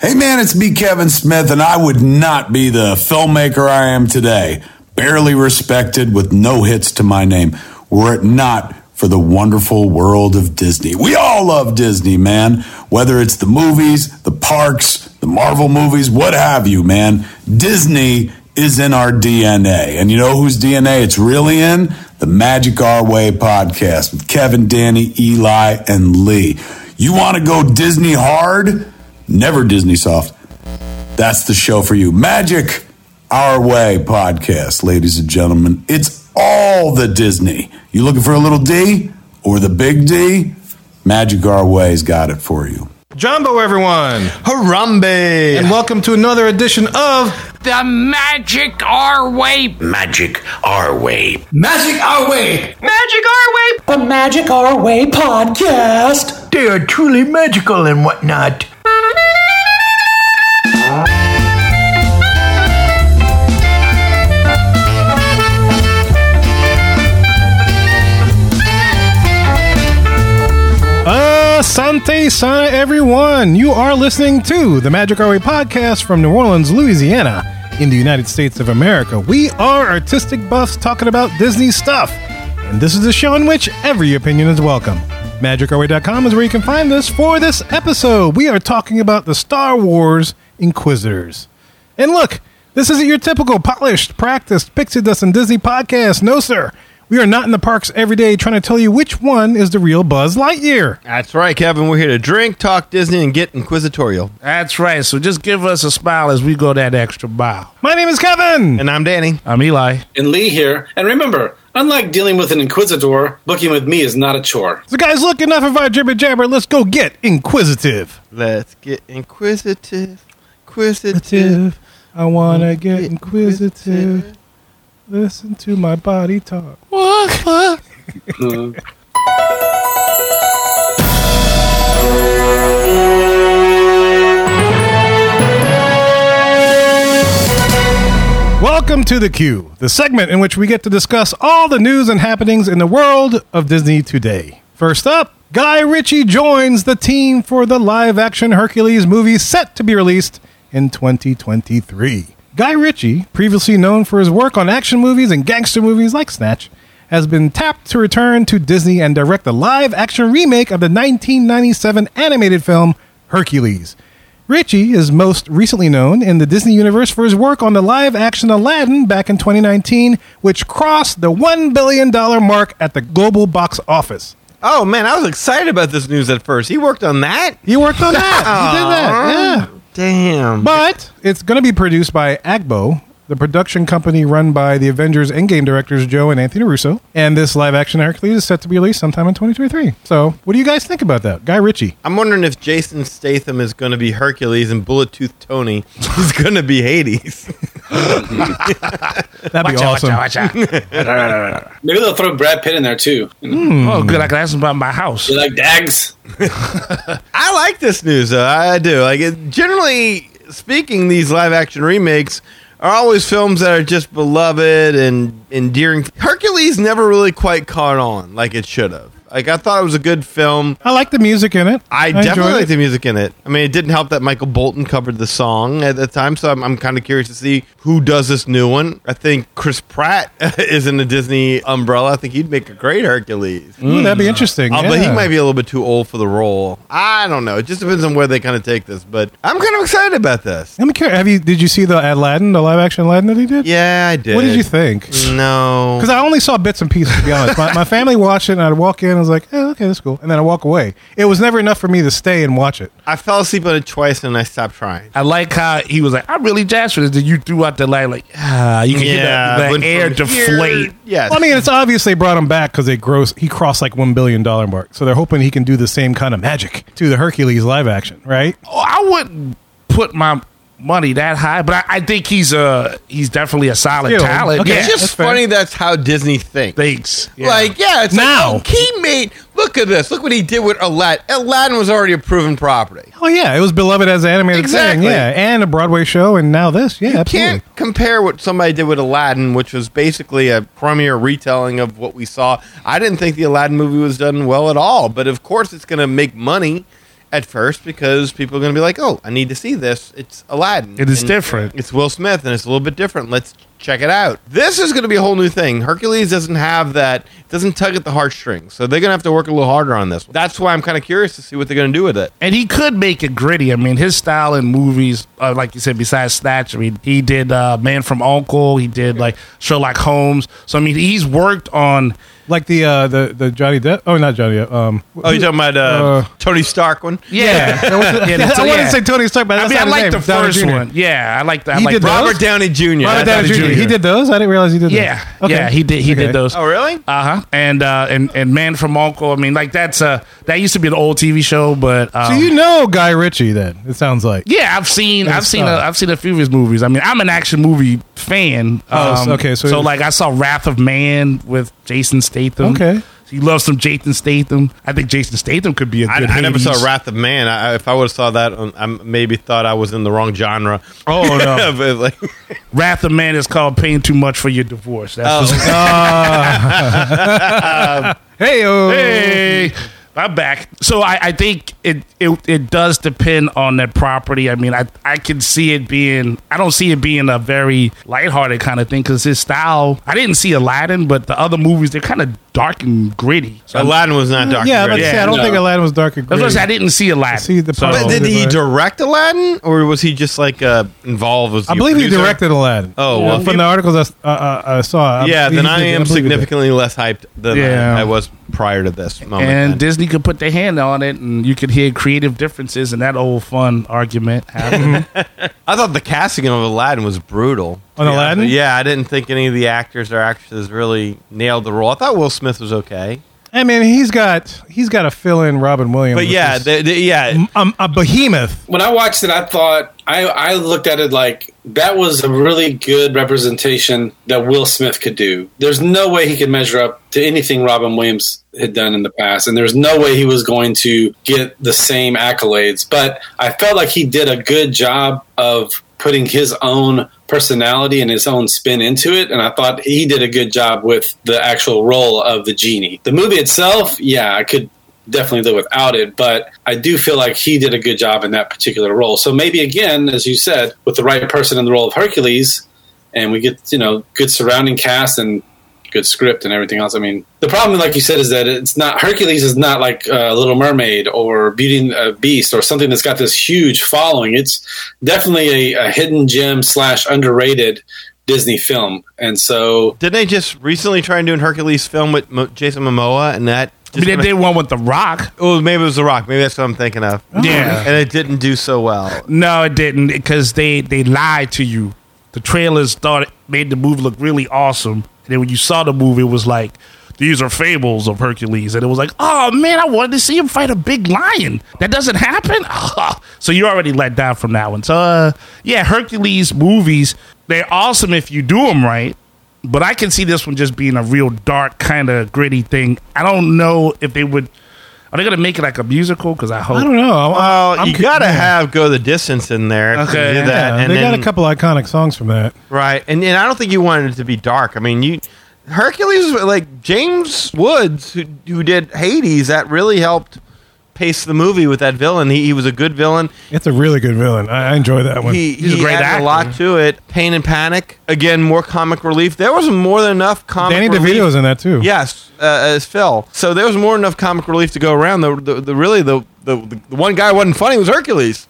Hey man, it's me, Kevin Smith, and I would not be the filmmaker I am today. Barely respected with no hits to my name, were it not for the wonderful world of Disney. We all love Disney, man. Whether it's the movies, the parks, the Marvel movies, what have you, man. Disney is in our DNA. And you know whose DNA it's really in? The Magic Our Way podcast with Kevin, Danny, Eli, and Lee. You want to go Disney hard? Never Disney soft. That's the show for you. Magic Our Way podcast, ladies and gentlemen. It's all the Disney. You looking for a little D or the big D? Magic Our Way's got it for you. Jambo, everyone, Harambe! and welcome to another edition of The Magic Our Way. Magic Our Way. Magic Our Way, Magic Our Way. the Magic Our Way podcast. They are truly magical and whatnot. Asante Sana, everyone. You are listening to the Magic Way podcast from New Orleans, Louisiana, in the United States of America. We are artistic buffs talking about Disney stuff, and this is a show in which every opinion is welcome. MagicOurWay.com is where you can find us for this episode. We are talking about the Star Wars Inquisitors. And look, this isn't your typical polished, practiced Pixie Dust and Disney podcast. No, sir. We are not in the parks every day trying to tell you which one is the real Buzz Lightyear. That's right, Kevin. We're here to drink, talk Disney, and get inquisitorial. That's right. So just give us a smile as we go that extra mile. My name is Kevin. And I'm Danny. I'm Eli. and Lee here. And remember, unlike dealing with an inquisitor, booking with me is not a chore. So, guys, look, enough of our jibber jabber. Let's go get inquisitive. Let's get inquisitive. Inquisitive. I want to get inquisitive. Listen to my body talk. What? What? Welcome to The Q, the segment in which we get to discuss all the news and happenings in the world of Disney today. First up, Guy Ritchie joins the team for the live action Hercules movie set to be released in 2023. Guy Ritchie, previously known for his work on action movies and gangster movies like Snatch, has been tapped to return to Disney and direct the live action remake of the 1997 animated film Hercules. Ritchie is most recently known in the Disney universe for his work on the live action Aladdin back in 2019, which crossed the $1 billion mark at the global box office. Oh, man, I was excited about this news at first. He worked on that? He worked on that. he did that. Yeah. Damn. But it's going to be produced by Agbo, the production company run by the Avengers Endgame directors Joe and Anthony Russo. And this live action Hercules is set to be released sometime in 2023. So, what do you guys think about that? Guy Ritchie. I'm wondering if Jason Statham is going to be Hercules and Bullet Tooth Tony is going to be Hades. That'd be awesome. Watch out, watch out. Maybe they'll throw Brad Pitt in there too. You, know? oh, good. I can ask him about my house. You like Dags? I like this news, though. I do. Like, it, generally speaking, these live action remakes are always films that are just beloved and endearing. Hercules never really quite caught on like it should have. Like, I thought it was a good film. I like the music in it. I, enjoyed definitely like the music in it. I mean, it didn't help that Michael Bolton covered the song at the time, so I'm, I'm kind of curious to see who does this new one. I think Chris Pratt is in the Disney umbrella. I think he'd make a great Hercules. Ooh, that'd be interesting. Uh, But he might be a little bit too old for the role. I don't know. It just depends on where they kind of take this. But I'm kind of excited about this. I'm curious. Have you? Did you see the Aladdin, the live action Aladdin that he did? Yeah, I did. What did you think? No. Because I only saw bits and pieces. To be honest, my, my family watched it, and I'd walk in. I was like, "Oh, okay, that's cool," and then I walk away. It was never enough for me to stay and watch it. I fell asleep on it twice and I stopped trying. I like how he was like, I'm really jazzed for this. Then you threw out the line like, ah, you can hear that, went that air from here- deflate. Yes. Well, I mean, it's obvious they brought him back because they gross. He crossed like one billion dollar mark, so they're hoping he can do the same kind of magic to the Hercules live action, right? Oh, I wouldn't put my money that high, but I, I think he's a he's definitely a solid Still, talent. okay. Yeah, it's just that's fair. funny that's how Disney thinks. thanks. Yeah. Like, yeah, it's Now. like, oh, he made. Look at this. Look what he did with Aladdin. Aladdin was already a proven property. Oh yeah, it was beloved as an animated Exactly. thing, yeah, and a Broadway show, and now this, yeah, You absolutely. can't compare what somebody did with Aladdin, which was basically a premier retelling of what we saw. I didn't think the Aladdin movie was done well at all, but of course it's going to make money. At first because people are going to be like, "Oh, I need to see this. It's Aladdin. It is And different. It's Will Smith, and it's a little bit different. Let's check it out." This is going to be a whole new thing. Hercules doesn't have that. Doesn't tug at the heartstrings, so they're going to have to work a little harder on this. That's why I'm kind of curious to see what they're going to do with it. And he could make it gritty. I mean, his style in movies, uh, like you said, besides Snatch, I mean, he did uh, Man from Uncle. He did like Sherlock Holmes. So I mean, he's worked on. Like the uh, the the Johnny Depp. Oh, not Johnny Depp. Um, Oh, you're talking about uh, Uh, Tony Stark one? Yeah, yeah, that's- I wanted to say Tony Stark, but I that's mean, I not his like name. the Downey first Jr. one. Yeah, I like that. I He like did Robert. those? Downey Jr. Robert Downey Jr. it He did those. I didn't realize he did. Yeah, those. yeah, he did. He Okay. did those. Oh, really? Uh huh. And uh, and and Man from Uncle. I mean, like that's uh that used to be an old TV show, but um, So you know Guy Ritchie then? It sounds like. yeah, I've seen Good I've seen a, stuff. I've seen a few of his movies. I mean, I'm an action movie fan. Oh, Um, okay, so- so like I saw Wrath of Man with Jason Statham. Okay. He loves some Jason Statham. I think Jason Statham could be a I, good. I never saw Wrath of Man. I, if I would have saw that, um, I maybe thought I was in the wrong genre. Oh no, But, like, Wrath of Man is called "Paying Too Much for Your Divorce." That's Oh. Hey, Hey, I'm back. So I, I think it, it it does depend on that property. I mean, I I can see it being. I don't see it being a very lighthearted kind of thing because his style. I didn't see Aladdin, but the other movies they're kind of dark and gritty. So Aladdin was not dark. yeah, and but gritty. I don't no. think Aladdin was dark and that's what I gritty. said. I didn't see Aladdin. See the So- But did he direct Aladdin, or was he just like uh, involved? Was I a believe he directed Aladdin. Oh, well, from the articles I, s- uh, uh, I saw. I Yeah, then I am believe he significantly less hyped than Yeah. I, I was prior to this moment. and then. Disney could put their hand on it, and you could hear creative differences and that old fun argument happen. I thought the casting of Aladdin was brutal. On Yeah, Aladdin? Yeah, I didn't think any of the actors or actresses really nailed the role. I thought Will Smith was okay, I mean, he's got he's got to fill in Robin Williams. but yeah, the, the- yeah, um, a behemoth. when I watched it, I thought I, I looked at it like that was a really good representation that Will Smith could do. There's no way he could measure up to anything Robin Williams had done in the past, and there's no way he was going to get the same accolades. But I felt like he did a good job of putting his own personality and his own spin into it, and I thought he did a good job with the actual role of the genie. The movie itself, yeah, I could definitely live without it, but I do feel like he did a good job in that particular role. So maybe again, as you said, with the right person in the role of Hercules, and we get you know good surrounding cast and good script and everything else. I mean, the problem, like you said, is that it's not Hercules is not like uh, Little Mermaid or Beauty and the Beast or something that's got this huge following. It's definitely a, a hidden gem slash underrated Disney film, and so didn't they just recently try and do a Hercules film with Mo- Jason Momoa, and that? I mean, they did one with The Rock. Oh, maybe it was The Rock. Maybe that's what I'm thinking of. Yeah. and it didn't do so well. No, it didn't because they they lied to you. The trailers thought it made the movie look really awesome, and then when you saw the movie, it was like these are fables of Hercules, and it was like, oh man, I wanted to see him fight a big lion. That doesn't happen. so you're already let down from that one. So uh, yeah, Hercules movies they're awesome if you do them right. But I can see this one just being a real dark, kind of gritty thing. I don't know if they would. Are they going to make it like a musical? Because I hope. I don't know. I- Well, I'm you co- got to yeah. have go the distance in there to Okay. do that, Yeah, and they then, got a couple iconic songs from that. right, and and I don't think you wanted it to be dark. I mean, you Hercules like James Woods who who did Hades that really helped pace the movie with that villain. He, he was a good villain. It's a really good villain. I, I enjoy that one. He, He's a great added actor. a lot to it. Pain and Panic again, more comic relief. There was more than enough comic. Danny relief. DeVito's in that too. Yes, uh, as Phil. So there was more than enough comic relief to go around. The, the, the really the, the the one guy wasn't funny was Hercules.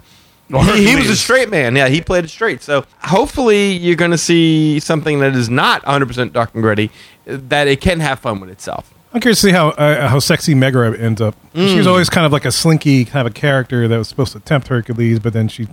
He, he was a straight man. Yeah, he played it straight. So hopefully you're going to see something that is not 100% dark and gritty, uh, that it can have fun with itself. I'm curious to see how uh, how sexy Megara ends up. She was always kind of like a slinky kind of a character that was supposed to tempt Hercules, but then she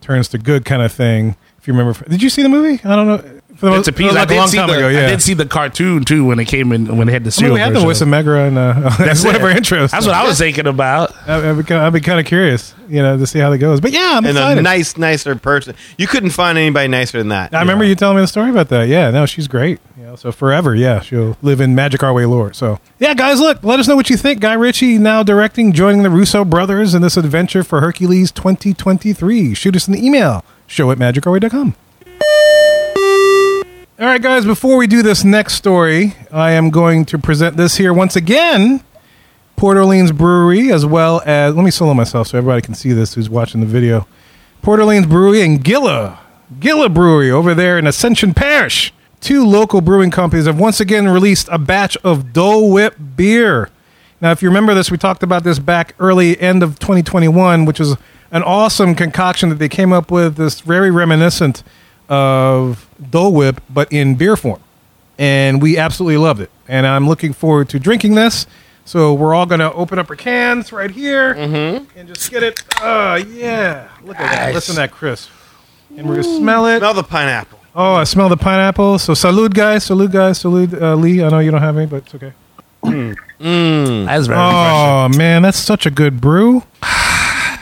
turns to good kind of thing. If you remember, did you see the movie? I don't know. For the Bits most- and it was like I a did long see time the ago. Yeah, I did see the cartoon too when it came in when they had the I mean, serial we had the version voice of of. Megara and uh, that's one of our intros. That's what I was thinking about. I, I'd be, kind of, I'd be kind of curious, you know, to see how that goes. But yeah, I'm And excited. a nice, nicer person. You couldn't find anybody nicer than that. I remember you telling me the story about that. Yeah, no, she's great. You know, so forever, yeah, she'll live in Magic Our Way lore. So yeah, guys, look, let us know what you think. Guy Ritchie now directing, joining the Russo brothers in this adventure for Hercules 2023. Shoot us an email, show at magicourway.com. All right, guys, before we do this next story, I am going to present this here once again Port Orleans Brewery, as well as let me solo myself so everybody can see this who's watching the video. Port Orleans Brewery and Gilla, Gilla Brewery over there in Ascension Parish. Two local brewing companies have once again released a batch of Dole Whip beer. Now, if you remember this, we talked about this back early end of 2021, which was an awesome concoction that they came up with. This very reminiscent of Dole Whip, but in beer form, and we absolutely loved it. And I'm looking forward to drinking this. So we're all gonna open up our cans right here mm-hmm. and just get it. Oh, yeah, look at that. Nice. Listen to that crisp. And we're gonna smell it. Smell the pineapple. Oh, I smell the pineapple. So salute, guys. Salute, guys. Salute, uh, Lee. I know you don't have any, but it's okay. Mm. Mm. That's very oh, refreshing. Oh man, that's such a good brew.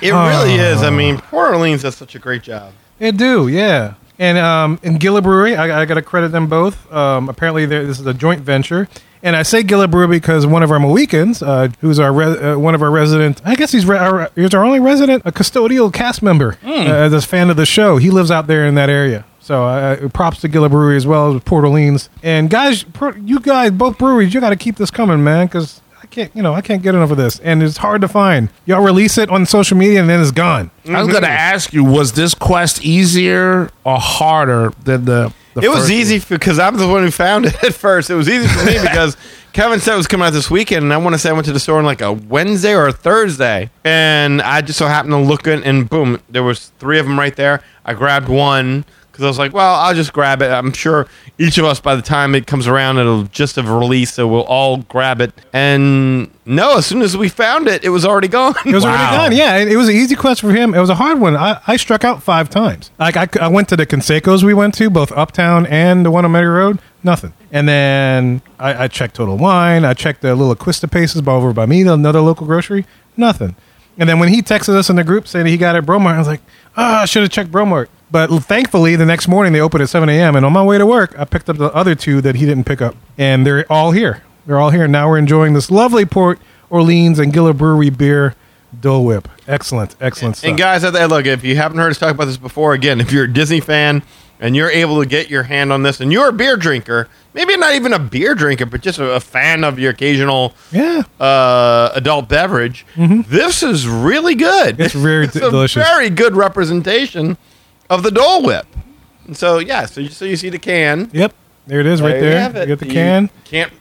It really ah. is. I mean, Port Orleans does such a great job. They do, yeah. And um, in Gilla Brewery, I, I got to credit them both. Um, apparently, this is a joint venture. And I say Gilla Brewery because one of our Mohicans, uh, who's our re- uh, one of our resident, I guess he's re- our, he's our only resident, a custodial cast member, uh, as a fan of the show. He lives out there in that area. So uh, props to Gilla Brewery as well as Port Orleans. And guys, you guys, both breweries, you got to keep this coming, man, because can't, you know, I can't get enough of this, and it's hard to find. Y'all release it on social media, and then it's gone. I was going to mm-hmm. ask you, was this quest easier or harder than the? the It was first easy because I'm the one who found it at first. It was easy for me because Kevin said it was coming out this weekend, and I want to say I went to the store on like a Wednesday or a Thursday, and I just so happened to look in, and boom, there was three of them right there. I grabbed one because I was like, well, I'll just grab it. I'm sure each of us, by the time it comes around, it'll just have released, so we'll all grab it. And no, as soon as we found it, it was already gone. It was already Wow. done. Yeah, it, it was an easy quest for him. It was a hard one. I, I struck out five times. Like I, I went to the Conseco's we went to, both Uptown and the one on Metro Road. Nothing. And then I, I checked Total Wine. I checked the little Quista Paces by over by me, another local grocery. Nothing. And then when he texted us in the group saying he got it at Bromart, I was like, oh, I should have checked Bromart. But thankfully, the next morning they opened at 7 a.m. And on my way to work, I picked up the other two that he didn't pick up. And they're all here. They're all here. Now we're enjoying this lovely Port Orleans and Gilla Brewery beer, Dole Whip. Excellent, excellent stuff. And guys out there, look, if you haven't heard us talk about this before, again, if you're a Disney fan and you're able to get your hand on this and you're a beer drinker, maybe not even a beer drinker, but just a, a fan of your occasional yeah. uh, adult beverage, this is really good. Mm-hmm. It's very it's delicious. very good representation of the Dole Whip. And so, yeah, so you, so you see the can. Yep. There it is right you there. have it. You get the You can. Can't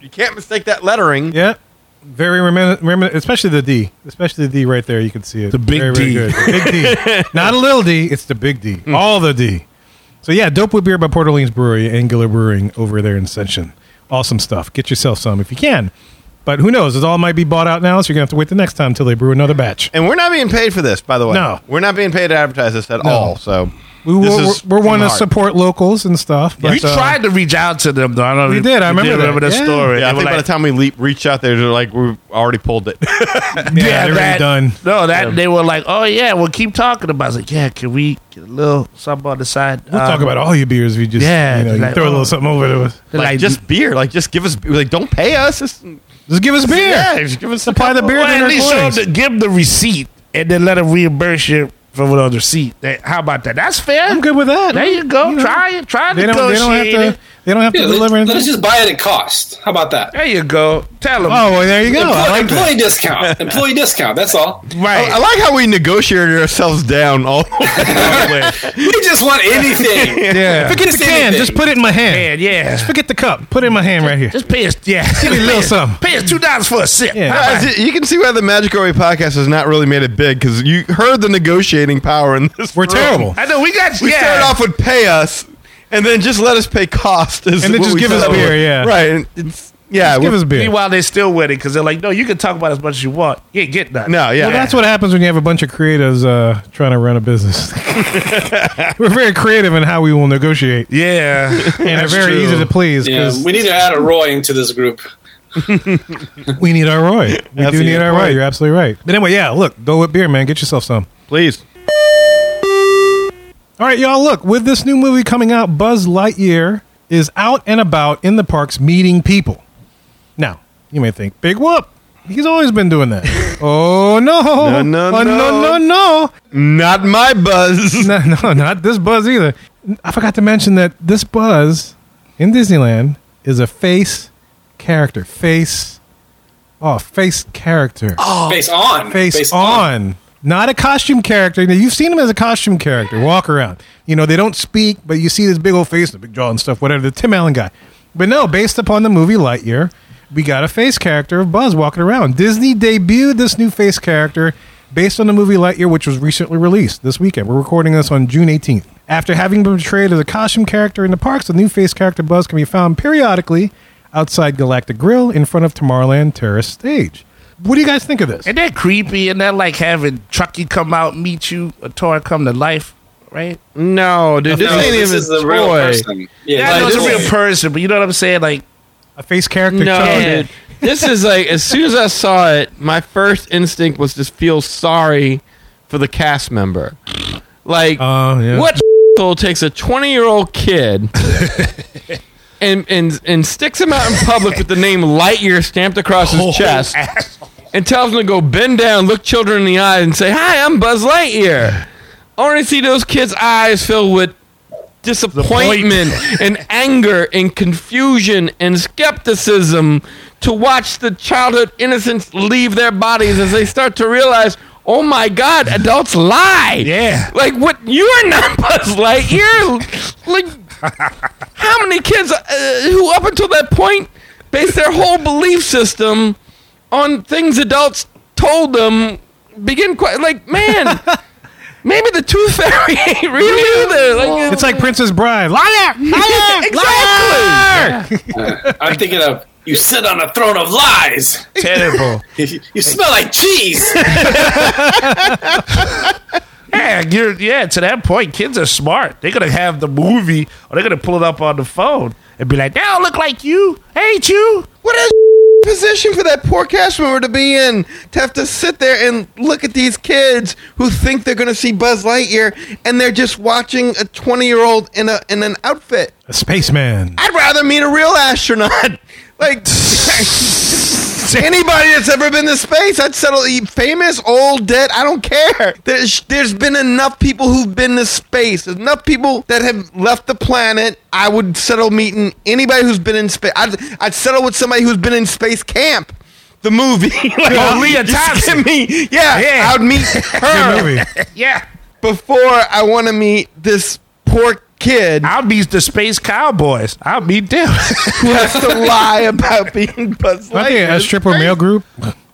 you can't mistake that lettering. Yep. Very remin- remin- especially the D, especially the D right there. You can see it. The big very, D. Very good. The big D, not a little D. It's the big D. Hmm. All the D. So yeah, Dope Whip Beer by Port Orleans Brewery and Gilla Brewing over there in Ascension. Awesome stuff. Get yourself some if you can. But who knows? It all might be bought out now, so you're gonna have to wait the next time until they brew another batch. And we're not being paid for this, by the way. No. We're not being paid to advertise this at all. So We, this we're, is we're from one the to heart. support locals and stuff. But, we uh, tried to reach out to them, though. I don't know. We if- did. I remember that. remember that Yeah. story. Yeah, I They were think by like- the time we le- reached out there, they're like, we've already pulled it. Yeah, they're already that- done. No, that they were like, oh yeah, we'll keep talking about. it. I was like, yeah, can we get a little something on the side? We'll talk Um, about all your beers if you just yeah, you know, you like, throw a oh. little something over to us. they're like, just beer. Like, just give us, like, don't pay us. Just, Just give us beer. Yeah, just give us a Supply the couple- beer. well, and at our least show coins. them, give them the receipt and then let them reimburse you the receipt. That- How about that? That's fair. I'm good with that. There you go. know, try it. Try to They don't. They don't have negotiate to. It. They don't have to Yeah, deliver Let's just buy it at cost. How about that? There you go. Tell them. oh, well, there you go. Employee, I like that. employee discount. Employee discount. That's all. right. I like how we negotiated ourselves down all the way. We just want anything. Yeah. Forget the can. anything. Just put it in my hand. Man, yeah. Forget the cup. Put it in my hand right here. Just pay us. Yeah. Give me a little Pay something. Pay us two dollars for a sip. Yeah. How about- you can see why the Magic Away podcast has not really made it big because you heard the negotiating power in this. We're room. terrible. I know we got. We yeah. started off with pay us, and then just let us pay cost. is And then just give us settled beer, with. yeah. right. and It's yeah. Give us beer. Meanwhile, they're still winning because they're like, no, you can talk about as much as you want. You ain't get nothing. no, yeah. Well, that's what happens when you have a bunch of creatives uh, trying to run a business. We're very creative in how we will negotiate, Yeah. and they're very true. easy to please Yeah, we need to add a Roy into this group. we need our Roy. We That's do need good our Roy. You're absolutely right. But anyway, yeah. Look, go with beer, man. Get yourself some. Please. All right, y'all. Look, with this new movie coming out, Buzz Lightyear is out and about in the parks meeting people. Now, you may think, big whoop. He's always been doing that. oh no! No, no, oh, no, no. no, no! Not my buzz. no, no, not this Buzz either. I forgot to mention that this Buzz in Disneyland is a face character. Face Oh, face character. Face on. face, on. Not a costume character. Now, You've seen him as a costume character. Walk around. You know, they don't speak, but you see this big old face, the big jaw and stuff, whatever. The Tim Allen guy. But no, based upon the movie Lightyear, we got a face character of Buzz walking around. Disney debuted this new face character based on the movie Lightyear, which was recently released this weekend. We're recording this on June 18th. After having been portrayed as a costume character in the parks, the new face character Buzz can be found periodically outside Galactic Grill in front of Tomorrowland Terrace stage. What do you guys think of this? And that creepy, and that like having Chucky come out meet you, a toy come to life, right? No, dude, this No, ain't this even is the real toy. person. Yeah, Yeah, I like, know it's a real person, but you know what I'm saying? Like, A face character? No, Chuck? dude. This is like as soon as I saw it, my first instinct was to feel sorry for the cast member. Like, Oh, yeah. what asshole takes a twenty-year-old kid and and and sticks him out in public with the name Lightyear stamped across his oh, chest and tells him to go bend down, look children in the eye, and say, "Hi, I'm Buzz Lightyear." I want to see those kids' eyes filled with disappointment and anger and confusion and skepticism to watch the childhood innocence leave their bodies as they start to realize, oh my God, adults lie. Yeah. Like, what? You are not Buzz Lightyear. like, how many kids uh, who, up until that point, based their whole belief system on things adults told them begin quite like, man. Maybe the tooth fairy ain't real either. Like, It's like Princess Bride. Liar! Liar! exactly. I'm thinking of you sit on a throne of lies. terrible. You, you smell like cheese. Yeah, you're, yeah, to that point, kids are smart. They're going to have the movie or they're going to pull it up on the phone and be like, they don't look like you. Ain't you? What a position for that poor cast member to be in to have to sit there and look at these kids who think they're going to see Buzz Lightyear and they're just watching a 20 year old in a in an outfit. A spaceman. I'd rather meet a real astronaut. Like anybody that's ever been to space, I'd settle famous, old, dead. I don't care. There's there's been enough people who've been to space. There's enough people that have left the planet. I would settle meeting anybody who's been in space. I'd I'd settle with somebody who's been in space camp. The movie, like, Oh, Lea Thompson. me. Yeah, Yeah. I would meet her. Yeah. before I want to meet this poor kid I'll meet the space cowboys. I'll meet them. who has to lie about being Buzz I think Lightyear. a stripper male group.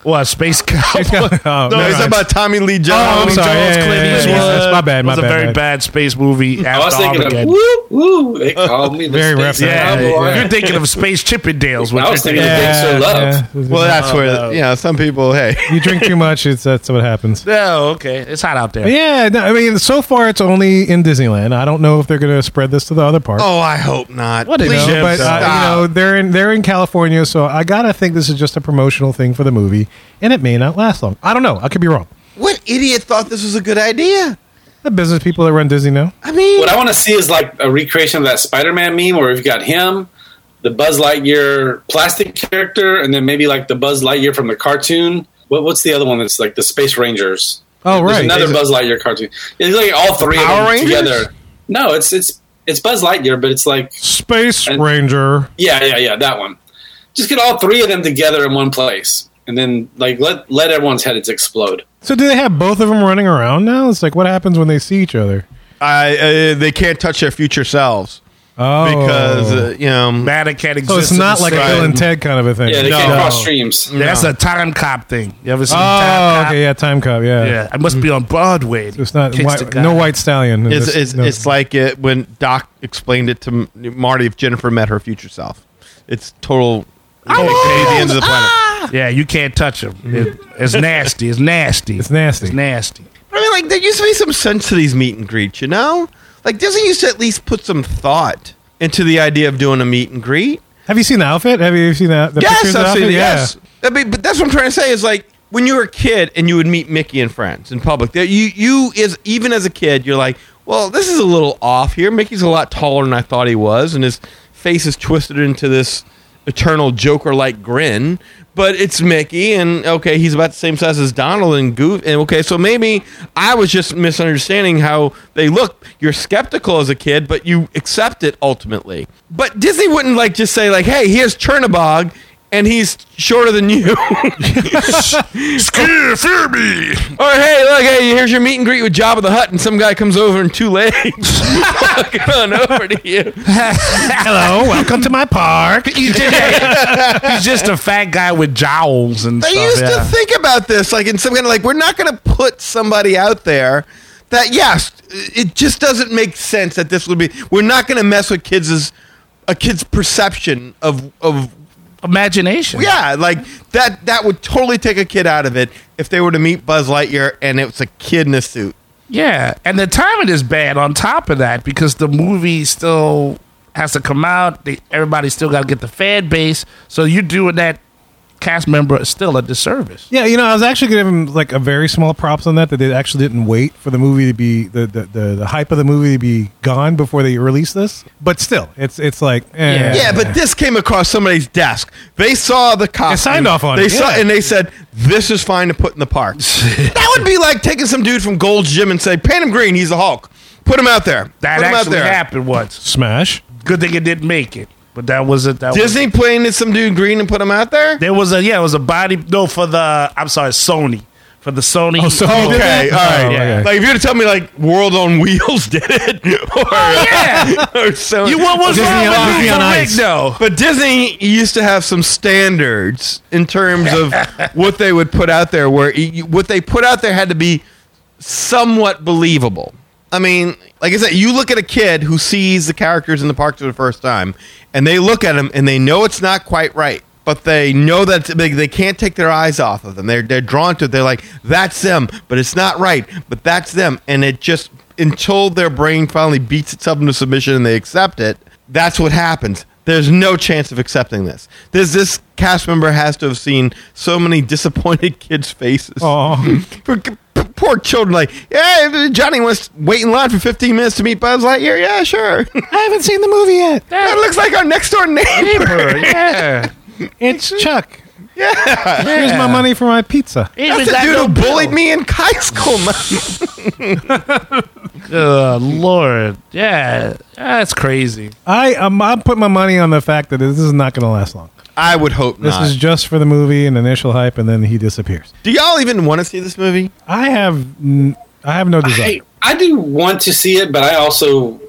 What, space cowboys? oh, No, it's mind. about Tommy Lee Jones. Oh, I'm sorry. Yeah, yeah, Clint yeah, yeah, Eastwood. yeah. That's my bad. My was a very bad. bad space movie I was after thinking of Armageddon. woo woo. They call me the Very space reference. Yeah, cowboy. you're thinking of Space Chippendales. What I was you're thinking of Big Sur Love. Well, that's where no. you know some people. Hey, you drink too much, it's that's what happens. Oh, okay. It's hot out there. But yeah, no, I mean, so far it's only in Disneyland. I don't know if they're going to spread this to the other parks. oh, I hope not. What a You know, but uh, you know they're in they're in California, so I gotta think this is just a promotional thing for the movie, and it may not last long. I don't know. I could be wrong. What idiot thought this was a good idea? The business people that run Disney know. I mean, What I want to see is like a recreation of that Spider-Man meme where we've got him, the Buzz Lightyear plastic character, and then maybe like the Buzz Lightyear from the cartoon. What, what's the other one that's like the Space Rangers? Oh There's right, another Buzz Lightyear cartoon. It's like all three Power of them Rangers? together. No, it's it's it's Buzz Lightyear, but it's like Space And- Ranger. yeah, yeah, yeah, that one. Just get all three of them together in one place, and then like let let everyone's heads explode. So do they have both of them running around now? It's like what happens when they see each other? I, uh, they can't touch their future selves Oh, because uh, you know. Matter can't exist. so it's not the like a Bill and Ted kind of a thing. Yeah, they No. can't cross streams. That's a time cop thing. You ever seen Oh, Timecop? okay, yeah, Timecop, yeah. Yeah, I must be on Broadway. So it's not white, no white stallion. It's, It's- it's, no. it's like it when Doc explained it to Marty if Jennifer met her future self. It's total. It's like the end of the planet. Yeah, you can't touch them. It, it's nasty. It's nasty. It's nasty. It's nasty. I mean, like there used to be some sense to these meet and greets, you know. Like Disney used to at least put some thought into the idea of doing a meet and greet. Have you seen the outfit? Have you seen that? The yes, pictures of the I've seen outfit? it. Yeah. Yes, I mean, but that's what I'm trying to say is like when you were a kid and you would meet Mickey and friends in public. There, you you is even as a kid, you're like, well, this is a little off here. Mickey's a lot taller than I thought he was, and his face is twisted into this eternal Joker-like grin. But it's Mickey, and okay, he's about the same size as Donald and Goof. And okay, so maybe I was just misunderstanding how they look. You're skeptical as a kid, but you accept it ultimately. But Disney wouldn't like just say like, "Hey, here's Chernabog," and he's shorter than you. Fear, fear me. or hey, look, hey, here's your meet and greet with Jabba the Hutt, and some guy comes over in two legs, walking on over to you. Hello, welcome to my park. He's just, a fat guy with jowls and They stuff. used yeah. to think about this, like in some kind of like, we're not going to put somebody out there that, yes, it just doesn't make sense that this would be. We're not going to mess with kids' a kid's perception of of Imagination. yeah, like that. That would totally take a kid out of it if they were to meet Buzz Lightyear and it was a kid in a suit. Yeah, and the timing is bad on top of that because the movie still has to come out. They, everybody still got to get the fan base. So you're doing that cast member is still a disservice. Yeah, you know, I was actually giving him like a very small props on that that they actually didn't wait for the movie to be the the, the, the hype of the movie to be gone before they released this. But still, it's it's like eh. Yeah. Yeah, but this came across somebody's desk. They saw the costume. signed off on it. they it, Saw, yeah. and they said, "This is fine to put in the park." that would be like taking some dude from Gold's Gym and say, "Paint him green. He's the Hulk. Put him out there. That put him out actually there." happened once. Smash. Good thing it didn't make it, but that was it. That was, Disney painted some dude green and put him out there. there was a yeah, it was a body. No, for the I'm sorry, Sony for the Sony. Oh, Sony Okay, all that? right. Oh, okay. Like if you were to tell me like World on Wheels did it, or, oh, yeah. or so. You what was Disney wrong on- with Disney on Ice. though? But Disney used to have some standards in terms of what they would put out there, where y- what they put out there had to be somewhat believable. I mean, like I said, you look at a kid who sees the characters in the park for the first time, and they look at them and they know it's not quite right, but they know that they, they can't take their eyes off of them. They're they're drawn to it. They're like, that's them, but it's not right, but that's them, and it just until their brain finally beats itself into submission and they accept it. That's what happens. There's no chance of accepting this. This this cast member has to have seen so many disappointed kids' faces. Oh, poor children, like, yeah, Johnny wants to wait in line for 15 minutes to meet Buzz Lightyear. Yeah, sure. I haven't seen the movie yet. that looks like our next door neighbor. yeah. It's Chuck. Yeah, Here's my money for my pizza. Even that's the got dude who bullied me in high school. man. Good lord, yeah, that's crazy. I um, I'm putting my money on the fact that this is not going to last long. I would hope This not. is just for the movie and initial hype, and then he disappears. Do y'all even want to see this movie? I have n- I have no desire. I, I do want to see it, but I also,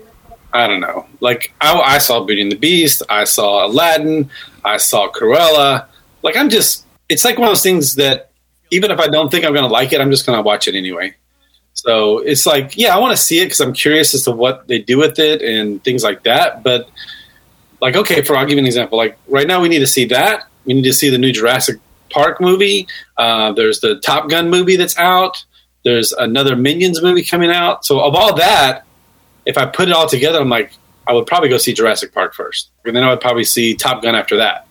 I don't know. Like, I, I saw Beauty and the Beast, I saw Aladdin, I saw Cruella. Like, I'm just, it's like one of those things that even if I don't think I'm going to like it, I'm just going to watch it anyway. So it's like, yeah, I want to see it because I'm curious as to what they do with it and things like that. But, like, okay, for I'll give you an example. Like, right now, we need to see that. We need to see the new Jurassic Park movie. Uh, there's the Top Gun movie that's out. There's another Minions movie coming out. So of all that, if I put it all together, I'm like, I would probably go see Jurassic Park first, and then I would probably see Top Gun after that.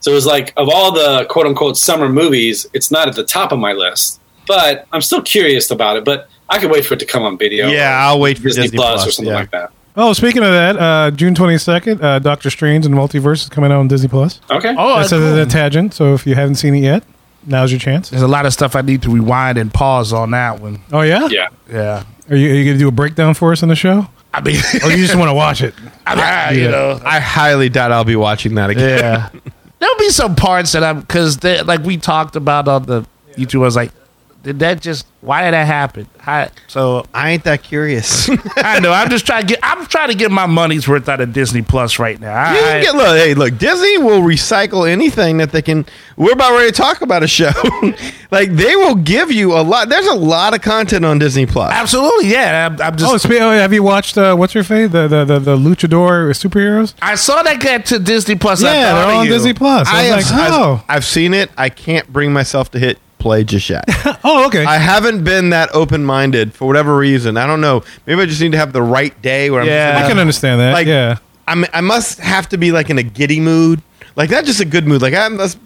So it was like of all the quote unquote summer movies, it's not at the top of my list, but I'm still curious about it. But I could wait for it to come on video. Yeah, I'll wait for Disney, Disney Plus, or something yeah. like that. Oh, speaking of that, uh, June 22nd, uh, Doctor Strange and Multiverse is coming out on Disney Plus. Okay. Oh, That's that's a, a tangent, so if you haven't seen it yet, now's your chance. There's a lot of stuff I need to rewind and pause on that one. Oh yeah, yeah. Yeah, Are you, are you going to do a breakdown for us on the show, I mean, or you just want to watch it? I mean, I- you Yeah. know, I highly doubt I'll be watching that again. yeah. There'll be some parts that I'm because like we talked about on the YouTube. I was like, did that just? Why did that happen? How, so I ain't that curious. I know. I'm just trying to get. I'm trying to get my money's worth out of Disney Plus right now. I, can get look. Hey, look. Disney will recycle anything that they can. We're about ready to talk about a show. like they will give you a lot. There's a lot of content on Disney Plus. absolutely, yeah. I'm, I'm just. Oh, oh, have you watched uh, what's your face? The, the the the luchador superheroes? I saw that get to Disney Plus. Yeah, they're on you. Disney Plus. I, I was have, like, oh, I've, I've seen it. I can't bring myself to hit play just yet. oh, okay. I haven't been that open minded for whatever reason. I don't know. Maybe I just need to have the right day where I'm. Yeah. I can understand that. like yeah. I'm, I must have to be like in a giddy mood, like not just a good mood. Like I must,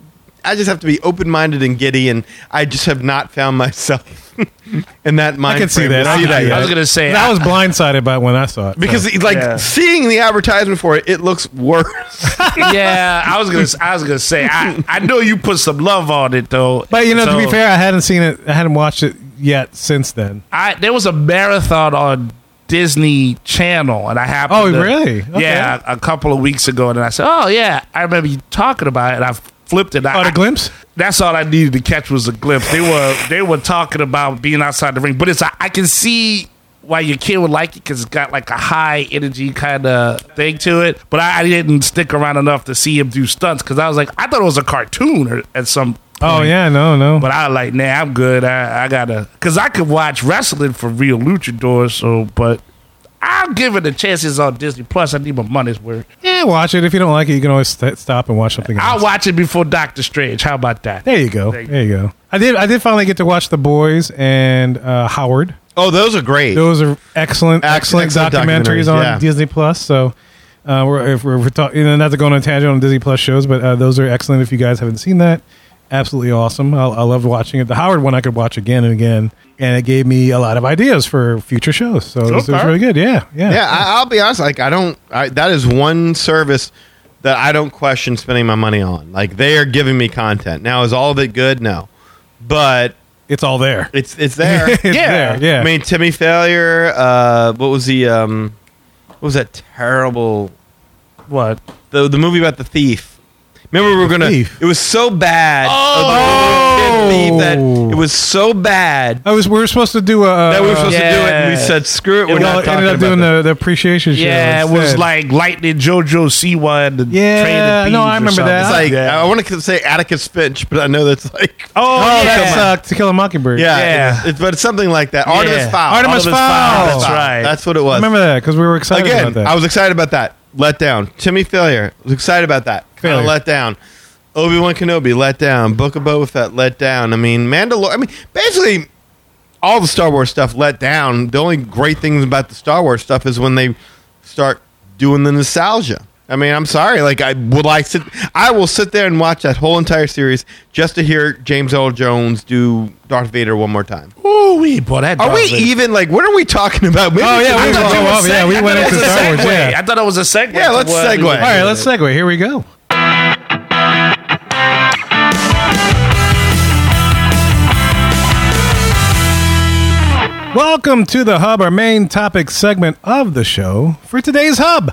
I just have to be open minded and giddy, and I just have not found myself in that mind. I can see that. I see that see yet. I was gonna say. I was blindsided by when I saw it. because so. like Yeah. seeing the advertisement for it, it looks worse. yeah, I was gonna. I was gonna say. I, I know you put some love on it though. but you know, to be fair, I hadn't seen it. I hadn't watched it yet since then. I there was a marathon on Disney Channel, and I happened. Oh, to- really? Okay. Yeah, a couple of weeks ago, and I said, "Oh yeah, I remember you talking about it." And I flipped it. I, Oh, the glimpse. that's all I needed to catch was a glimpse. They were they were talking about being outside the ring, but it's I, I can see why your kid would like it because it's got like a high energy kind of thing to it. But I, I didn't stick around enough to see him do stunts because I was like I thought it was a cartoon or, at some. Oh point. yeah, no, no. But I like, nah, I'm good. I, I gotta, cause I could watch wrestling for real luchadors. So, but I'll give it a chance. It's on Disney Plus. I need my money's worth. yeah, watch it. If you don't like it, you can always st- stop and watch something else. I'll watch it before Doctor Strange. How about that? There you go. There you There you go. I did. I did finally get to watch The Boys and uh, Howard. Oh, those are great. Those are excellent, excellent, excellent documentaries, documentaries, on yeah. Disney Plus. So, uh, we're, if we're, we're talking, you know, not to go on a tangent on Disney Plus shows, but uh, those are excellent. If you guys haven't seen that, absolutely awesome. I, I loved watching it. The Howard one I could watch again and again, and it gave me a lot of ideas for future shows. So it was, it was really good. Yeah, yeah, Yeah, I, I'll be honest. Like, I don't. I, that is one service that I don't question spending my money on. Like, they are giving me content. Now, is all of it good? No, but It's all there. it's it's there. it's Yeah. there. Yeah. I mean, Timmy Failure. Uh, what was the um, what was that terrible What? the the movie about the thief? Remember, we were gonna. Thief. It was so bad. Oh! the thief that it was so bad I was. We were supposed to do a. that we were supposed to do it, and we Yeah. said, "Screw it." we We're all not talking ended up about doing that. the, the appreciation show. Yeah, it was instead. like Lightning JoJo Siwa and the Yeah, Train of no, Thieves I or remember that. It's like yeah. I want to say Atticus Finch, but I know that's like oh, Oh, yeah. that's uh, To Kill a Mockingbird. yeah, Yeah. It's, it's- but it's something like that. Artemis Fowl. Artemis Fowl. That's right. That's what it was. I remember that because we were excited Again, about that. I was excited about that. Let down. Timmy Failure. Was excited about that. Kind of Failure. let down. Obi Wan Kenobi let down. Book of Boba Fett let down. I mean, Mandalore. I mean, basically, all the Star Wars stuff let down. The only great things about the Star Wars stuff is when they start doing the nostalgia. I mean, I'm sorry. Like, I would like sit. I will sit there and watch that whole entire series just to hear James Earl Jones do Darth Vader one more time. Ooh, we boy, that Are we Vader- even like? What are we talking about? Maybe Oh, yeah, I we thought were- you were oh, yeah, we went thought it into was Star Wars, yeah. I thought it was a segue. Yeah, let's segue. were All right, let's segue. Here we go. Welcome to the Hub, our main topic segment of the show. For today's Hub,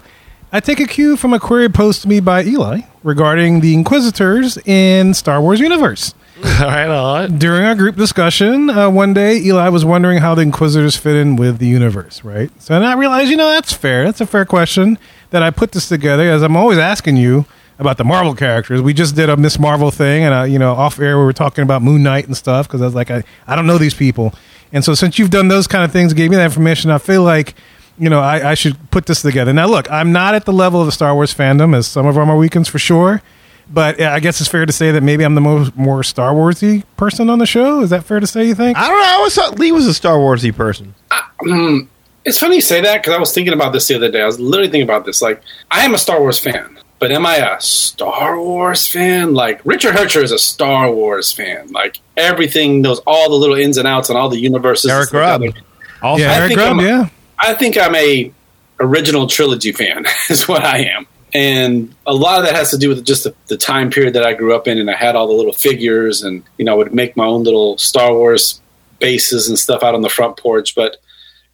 I take a cue from a query posed to me by Eli regarding the Inquisitors in Star Wars universe. All right, all right. During our group discussion, uh, one day Eli was wondering how the Inquisitors fit in with the universe, right? So then I realized, you know, that's fair. That's a fair question that I put this together as I'm always asking you about the Marvel characters. We just did a Miss Marvel thing, and uh, you know, off air we were talking about Moon Knight and stuff because I was like, I, I don't know these people, and so since you've done those kind of things, gave me that information, I feel like. You know, I, I should put this together. Now, look, I'm not at the level of the Star Wars fandom as some of them are weekends for sure, but I guess it's fair to say that maybe I'm the most more Star Warsy person on the show. Is that fair to say? You think? I don't know. I always thought Lee was a Star Warsy person. Mm, it's funny you say that because I was thinking about this the other day. I was literally thinking about this. Like, I am a Star Wars fan, but am I a Star Wars fan? Like, Richard Hercher is a Star Wars fan. Like, everything knows all the little ins and outs and all the universes. Eric stuff. Grubb. Like, Also, yeah, I Eric think Grubb, I'm a- yeah. I think I'm a original trilogy fan. is what I am, and a lot of that has to do with just the, the time period that I grew up in, and I had all the little figures, and you know, I would make my own little Star Wars bases and stuff out on the front porch. But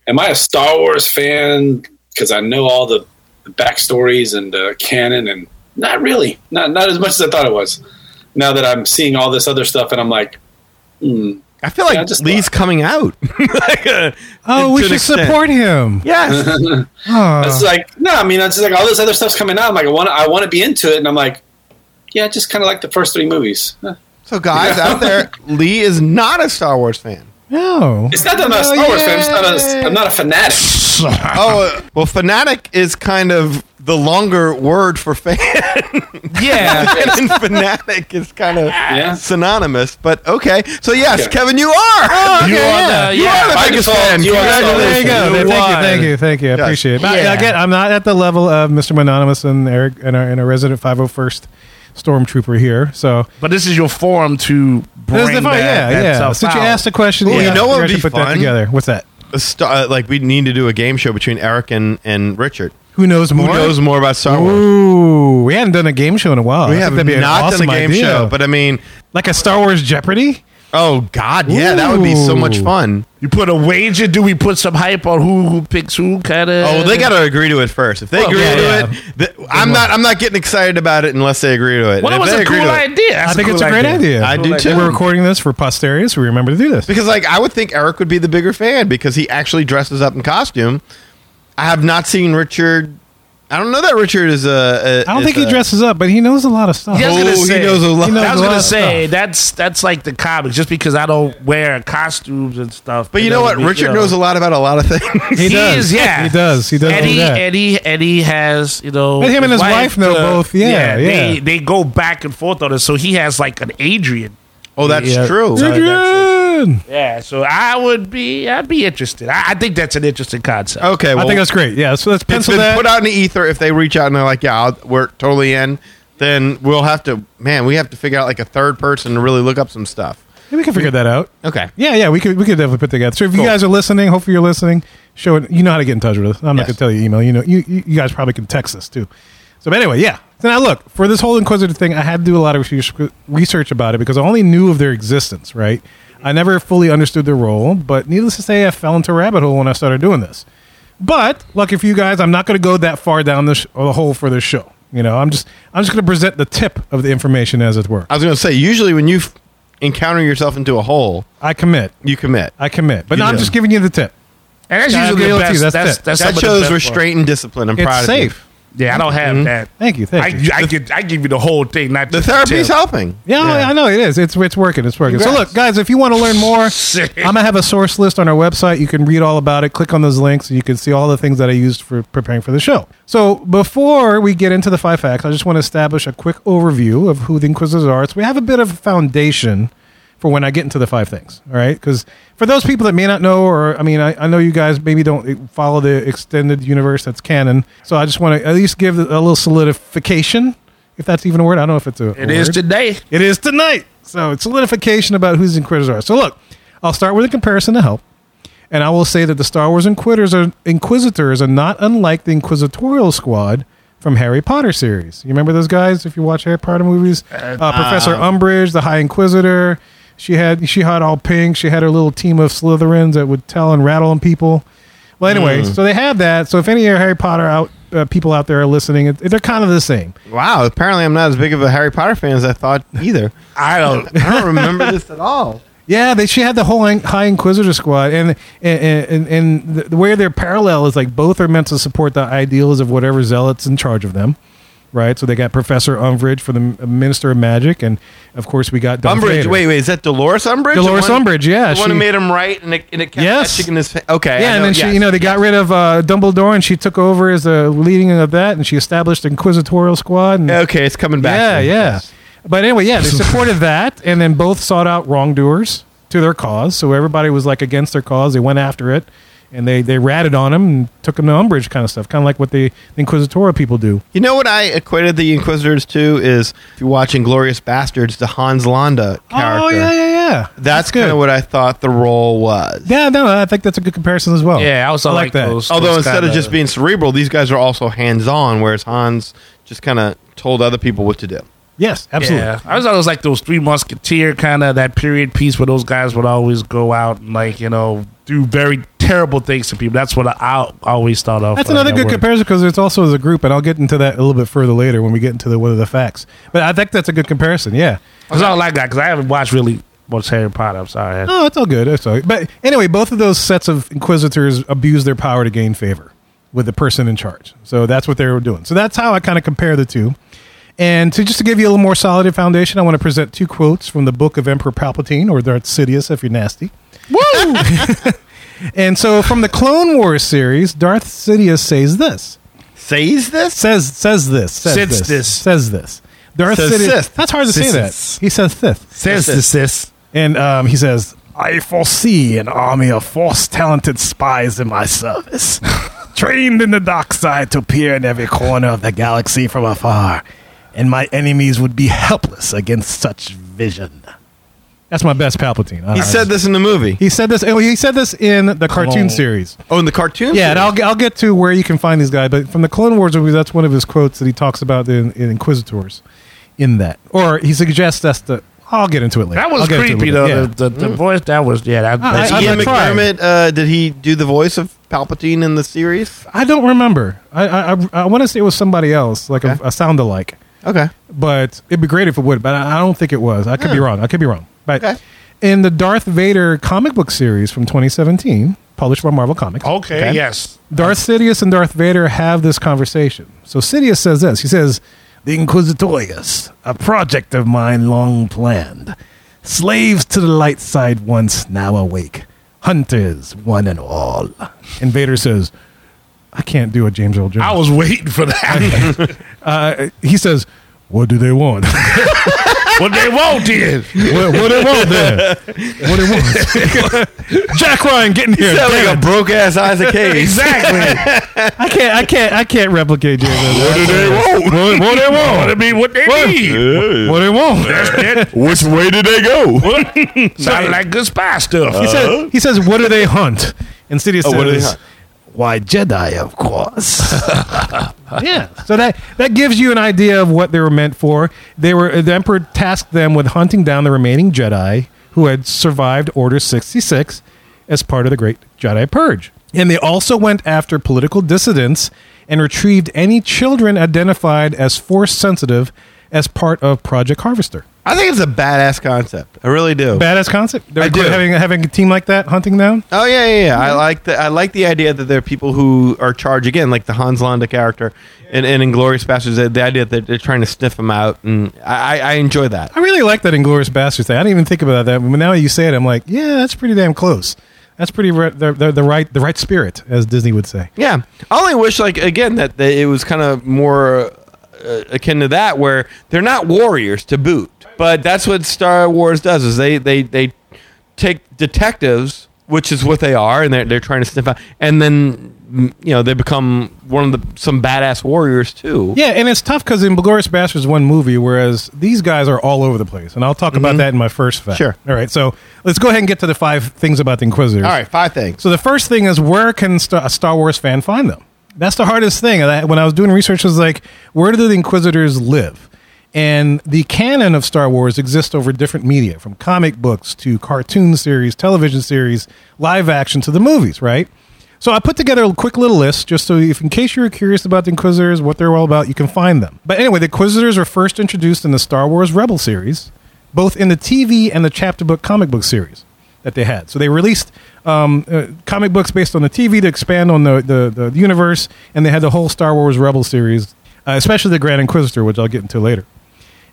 am I a Star Wars fan because I know all the, the backstories and uh, canon? And not really, not not as much as I thought it was. Now that I'm seeing all this other stuff, and I'm like, hmm, I feel like Yeah, just- Lee's coming out. like, uh, Oh, we should extent. support him. Yes. Oh. It's like no, I mean, it's like all this other stuff's coming out. I'm like, I want, I want to be into it, and I'm like, yeah, just kind of like the first three movies. So, guys out there, Lee is not a Star Wars fan. No. It's not that I'm not a Star Wars fan. I'm, just not a, I'm not a fanatic. Oh, uh, well, fanatic is kind of the longer word for fan. Yeah. and fanatic is kind of Yeah. synonymous. But okay. So, yes, Okay. Kevin, you are. You are the- You yeah. are the By biggest default, fan. you are Star There you go. Thank you, thank you, thank you. I Yes. appreciate it. But Yeah. again, I'm not at the level of Mr. Anonymous and Eric and our, and our resident 501st stormtrooper here. So But this is your forum to bring This is the fun- that, yeah, that yeah. stuff Since you asked the question, Well, yeah, you know what would be put that together. What's that? A star, uh, like, we need to do a game show between Eric and, and Richard. Who knows more? Who more? knows more about Star Wars? Ooh, we hadn't done a game show in a while. We have think that'd be an not awesome done a game idea. show, but I mean, like a Star Wars Jeopardy. Oh God, yeah, that would be so much fun. You put a wager? Do we put some hype on who who picks who? Kind of. Oh, they got to agree to it first. If they Well, agree yeah, to yeah. it, th- I'm not. I'm not getting excited about it unless they agree to it. Well, And that was a cool to it- idea. That's I think cool it's a great idea. I do too. We're recording this for posterity, so we remember to do this. Because like I would think Eric would be the bigger fan because he actually dresses up in costume. I have not seen Richard. I don't know that Richard is a. a I don't is think he a- dresses up, but he knows a lot of stuff. Yeah, I was gonna Oh, he say, knows a lot. He knows I was a lot gonna of say stuff. that's that's like the comics. Just because I don't wear costumes and stuff, But you know what? doesn't Richard you know. knows a lot about a lot of things. He, does. is, yeah. He does. He does and do he, that. and he and he has you know And him and his wife know both, yeah, They yeah. they they go back and forth on it. So he has like an Adrian. oh, that's Yeah. true. So- Adrian! Yeah, so I would be I'd be interested. I, I think that's an interesting concept. Okay, well, I think that's great. Yeah, so let's it's pencil been that. put out in the ether. If they reach out and they're like, "Yeah, I'll, we're totally in," then we'll have to. Man, we have to figure out like a third person to really look up some stuff. Yeah, we can figure that out. Okay. Yeah, yeah, we could we could definitely put together. So if you guys are listening, hopefully you're listening. Show it. You know how to get in touch with us. I'm not Yes. gonna tell you email. You know, you you you guys probably can text us too. So, but anyway, yeah. So now look for this whole inquisitive thing. I had to do a lot of research- research about it because I only knew of their existence. Right. I never fully understood their role, but needless to say, I fell into a rabbit hole when I started doing this. But lucky for you guys, I'm not going to go that far down the, sh- or the hole for this show. You know, I'm just I'm just going to present the tip of the information as it were. I was going to say, usually when you f- encounter yourself into a hole, I commit. you commit. I commit. But You no, I'm do. just giving you the tip. and that's Yeah, usually the give it you. best. That's That's it. that's, that some of the shows best restraint and discipline. I'm It's proud of safe. You. Yeah, I don't have mm-hmm. that. Thank you. Thank I, you. I get I give you the whole thing, not The just therapy's tip. helping. Yeah, I know it is. It's it's working. It's working. So Congrats. look, guys, if you want to learn more, I'm gonna have a source list on our website. You can read all about it. Click on those links, and you can see all the things that I used for preparing for the show. So before we get into the five facts, I just want to establish a quick overview of who the Inquisitors are. So we have a bit of a foundation for when I get into the five things. All right, because for those people that may not know, or I mean, I, I know you guys maybe don't follow the extended universe that's canon. So I just want to at least give a little solidification, if that's even a word. I don't know if it's a. It a is today. It is tonight. So it's solidification about who who's Inquisitors are. So look, I'll start with a comparison to help. And I will say that the Star Wars Inquisitors are, Inquisitors are not unlike the Inquisitorial Squad from Harry Potter series. You remember those guys if you watch Harry Potter movies? Uh, Professor Umbridge, the High Inquisitor. She had she had all pink. She had her little team of Slytherins that would tell and rattle on people. Well, anyway, so they have that. So if any of Harry Potter out uh, people out there are listening, it, they're kind of the same. Wow. Apparently, I'm not as big of a Harry Potter fan as I thought either. I don't. I don't remember this at all. Yeah, they she had the whole High Inquisitor squad, and and and, and the, the way they're parallel is like both are meant to support the ideals of whatever zealots in charge of them, right? So they got Professor Umbridge for the Minister of Magic, and of course we got Darth Umbridge. Vader. Wait, wait. Is that Dolores Umbridge? Dolores one- Umbridge, yeah, The one who made him right and it, and it kept Yes. in his face. Okay. Yeah, and then she, yes, you know, they got rid of uh, Dumbledore, and she took over as the leading of that, and she established the Inquisitorial squad. And, Okay, it's coming back. yeah, yeah. Yes. But anyway, yeah, they supported that, and then both sought out wrongdoers to their cause. So everybody was like against their cause. They went after it, and they they ratted on him and took him to umbrage, kind of stuff, kind of like what the, the Inquisitorial people do. You know what I equated the Inquisitors to is if you're watching Glorious Bastards, the Hans Landa character. Oh yeah, yeah, yeah. That's, good. kind of what I thought the role was. Yeah, no, I think that's a good comparison as well. Yeah, I also like that. those. Although those instead of kinda- just being cerebral, these guys are also hands-on, whereas Hans just kind of told other people what to do. Yes, absolutely. Yeah, I was always like those Three Musketeer kind of that period piece where those guys would always go out and like you know do very terrible things to people. That's what I, I always thought of. That's another that good word. comparison because it's also as a group, and I'll get into that a little bit further later when we get into the what are the facts. But I think that's a good comparison. Yeah. I was all like that because I haven't watched really much Harry Potter. I'm sorry. Oh, it's all good. It's all good. But anyway, both of those sets of inquisitors abuse their power to gain favor with the person in charge. So that's what they were doing. So that's how I kind of compare the two. And to just to give you a little more solid foundation, I want to present two quotes from the book of Emperor Palpatine, or Darth Sidious if you're nasty. Woo! and so from the Clone Wars series, Darth Sidious says this. Says this? Says says this. Says Sits this. this. Says this. Darth Says Sidious. Sith. That's hard to say that. He says Sith. Says this. sis. And um, he says, I foresee an army of force talented spies in my service, trained in the dark side to peer in every corner of the galaxy from afar, and my enemies would be helpless against such vision. That's my best Palpatine. I He don't said this in the movie. He said this. oh, He said this in the cartoon Oh. series. Oh, in the cartoon? Yeah, and I'll, get- I'll get to where you can find these guys, but from the Clone Wars movie, that's one of his quotes that he talks about in, in Inquisitors in that. Or he suggests that's the I'll get into it later. That was I'll get into it creepy later. though. Yeah. The, the, the voice that was yeah. That, I- that's- I- Ian I tried. McDiarmid, uh, did he do the voice of Palpatine in the series? I don't remember. I I, I, I want to say it was somebody else, like Okay. a, a sound alike. Okay. But it'd be great if it would. But I, I don't think it was. I could be hmm. wrong. I could be wrong. But Okay. in the Darth Vader comic book series from 2017, published by Marvel Comics, okay, yes. Darth Sidious and Darth Vader have this conversation. So Sidious says this. He says, "The Inquisitorius, a project of mine long planned. Slaves to the light side once, now awake. Hunters, one and all." And Vader says, "I can't do a James Earl Jones." I was waiting for that. Uh, he says, "What do they want? what they won't did. what, what they want then? What they want?" Jack Ryan getting here. Sound like a broke ass Isaac Hayes. Exactly. I can't. I can't. I can't replicate James. Earl Jones. what do they want? What, what they want? What I mean, what they need. What they want? That's. Which way did they go? Sounded like good spy stuff. He says, he says, "What do they hunt?" And Sidious Oh, says, what do they hunt? "Why Jedi, of course." yeah. So that that gives you an idea of what they were meant for. They were the Emperor tasked them with hunting down the remaining Jedi who had survived Order sixty six as part of the Great Jedi Purge, and they also went after political dissidents and retrieved any children identified as Force sensitive as part of Project Harvester. I think it's a badass concept. I really do. Badass concept. They're I do. having having a team like that hunting down. Oh yeah, yeah, yeah. I mm-hmm. like the I like the idea that there are people who are charged again, like the Hans Landa character, and, and Inglorious Bastards. The, the idea that they're trying to sniff them out, and I, I I enjoy that. I really like that Inglorious Bastards thing. I didn't even think about that, but now you say it, I'm like, yeah, that's pretty damn close. That's pretty re- the, the, the right the right spirit, as Disney would say. Yeah, I only wish like again that, that it was kind of more uh, akin to that, where they're not warriors to boot, but that's what Star Wars does. Is they they they take detectives, which is what they are, and they're they're trying to sniff out, and then you know they become one of the some badass warriors too. Yeah, and it's tough because in Inglorious Bastards is one movie, whereas these guys are all over the place, and I'll talk about that in my first fact. Sure. All right, so let's go ahead and get to the five things about the Inquisitors. All right, five things. So the first thing is where can st- a Star Wars fan find them? That's the hardest thing. When I was doing research, I was like, where do the Inquisitors live? And the canon of Star Wars exists over different media, from comic books to cartoon series, television series, live action to the movies, right? So I put together a quick little list just so if in case you're curious about the Inquisitors, what they're all about, you can find them. But anyway, the Inquisitors were first introduced in the Star Wars Rebel series, both in the TV and the chapter book comic book series that they had. So they released um, uh, comic books based on the TV to expand on the, the, the universe, and they had the whole Star Wars Rebel series, uh, especially the Grand Inquisitor, which I'll get into later.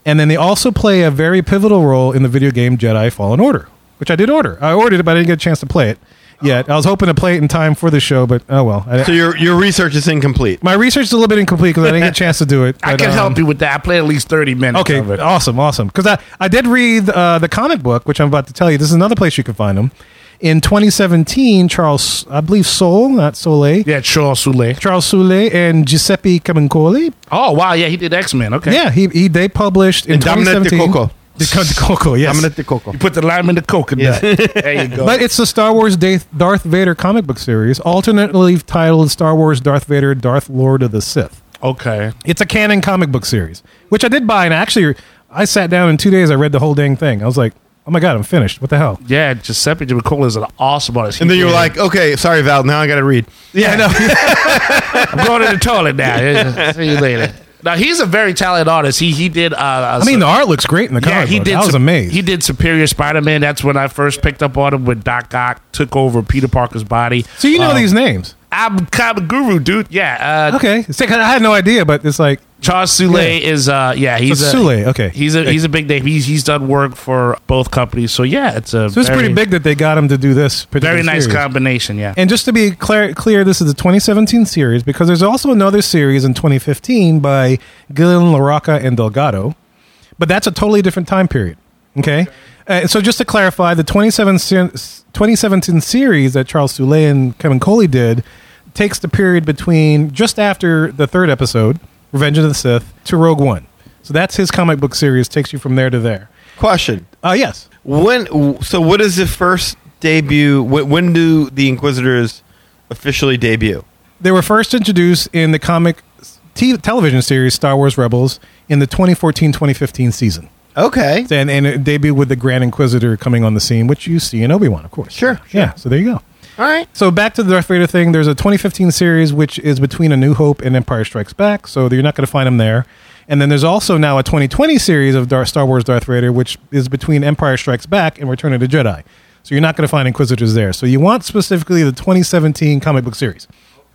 And then they also play a very pivotal role in the video game Jedi Fallen Order, which I did order. I ordered it, but I didn't get a chance to play it yet. I was hoping to play it in time for the show, but oh well. I, So your your research is incomplete. my research is a little bit incomplete because I didn't get a chance to do it. I but, can um, help you with that. I played at least 30 minutes Okay, of it. awesome, awesome. Because I, I did read uh, the comic book, which I'm about to tell you. This is another place you can find them. In 2017, Charles, I believe Soule, not Soleil, Yeah, Charles Soule. Charles Soule and Giuseppe Camuncoli. Oh, wow. Yeah, he did X Men. Okay. Yeah, he, he they published in And Dominic 2017. DeCoco. De Coco, yes. Dominic DeCoco. You put the lime in the coconut. there you go. But it's the Star Wars Darth Darth Vader comic book series, alternately titled Star Wars Darth Vader, Darth Lord of the Sith. okay. It's a canon comic book series, which I did buy, and actually, I sat down in two days. I read the whole dang thing. I was like, "Oh my god, I'm finished! What the hell?" Yeah, Giuseppe Giacola is an awesome artist. And then you were like, okay, sorry, Val. Now I got to read. Yeah, I know. I'm going to the toilet now. See you later. Now he's a very talented artist. He he did. Uh, I mean, the art looks great in the comic yeah, he book. did. I was amazed. He did Superior Spider-Man. That's when I first picked up on him when Doc Ock took over Peter Parker's body. so you know Um, these names, I'm kind of a guru, dude. Yeah. Uh, okay? Like, I had no idea, but it's like Charles Soule Yeah. is. Uh, yeah, he's it's a, Soule. Okay, He's a he's a big name. He's he's done work for both companies. So yeah, it's a so it's very, pretty big that they got him to do this. Very nice series. combination. Yeah. And just to be clear, clear, this is the 2017 series because there's also another series in 2015 by Gillian Larroca and Delgado, but that's a totally different time period. Okay, uh, so just to clarify, the 27 se- 2017 series that Charles Soule and Kevin Coley did takes the period between just after the third episode, Revenge of the Sith, to Rogue One. So that's his comic book series. Takes you from there to there. Question: Uh, yes. When? So what is the first debut? When, when do the Inquisitors officially debut? They were first introduced in the comic t- television series Star Wars Rebels in the 2014-2015 season. Okay. and and it debuted with the Grand Inquisitor coming on the scene, which you see in Obi Wan, of course. Sure, Yeah. So there you go. All right. So back to the Darth Vader thing. There's a 2015 series which is between A New Hope and Empire Strikes Back, so you're not going to find them there. And then there's also now a 2020 series of Darth, Star Wars Darth Vader, which is between Empire Strikes Back and Return of the Jedi. So you're not going to find Inquisitors there. So you want specifically the 2017 comic book series.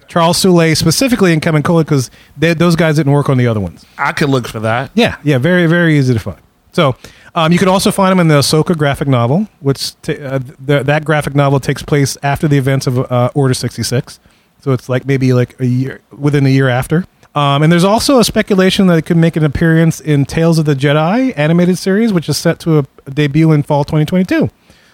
Charles Soule specifically and Kevin Cola because those guys didn't work on the other ones. I could look for that. Yeah, yeah, very, very easy to find. So um, you can also find them in the Ahsoka graphic novel, which t- uh, th- that graphic novel takes place after the events of uh, Order sixty six. So it's like maybe like a year within a year after. Um, and there's also a speculation that it could make an appearance in Tales of the Jedi animated series, which is set to a, a debut in fall 2022.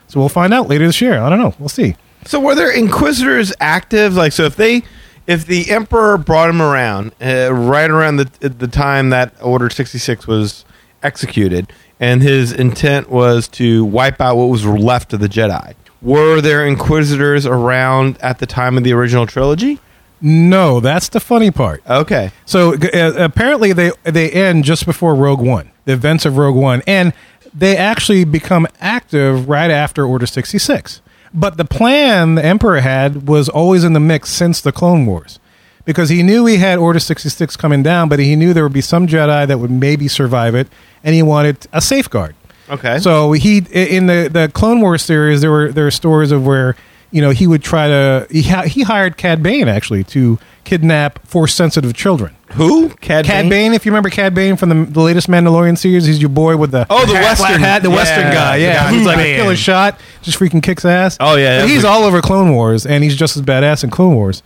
So we'll find out later this year. I don't know. We'll see. So were there inquisitors active? Like, so if they, if the emperor brought him around uh, right around the the time that Order sixty six was executed, and his intent was to wipe out what was left of the Jedi, were there inquisitors around at the time of the original trilogy? No, that's the funny part. Okay. So uh, apparently they they end just before Rogue One, the events of Rogue One, and they actually become active right after Order sixty six. But the plan the Emperor had was always in the mix since the Clone Wars, because he knew he had Order sixty six coming down, but he knew there would be some Jedi that would maybe survive it, and he wanted a safeguard. Okay. So he in the the Clone Wars series there were there were stories of where you know he would try to he ha- he hired Cad Bane actually to kidnap force sensitive children. Who? Cad, Cad Bane? Bane, if you remember Cad Bane from the, the latest Mandalorian series, he's your boy with the Oh, the hat, Western- hat, the yeah, Western guy. Yeah, yeah, he's like a killer shot, just freaking kicks ass. Oh, yeah, But he's a- all over Clone Wars, and he's just as badass in Clone Wars.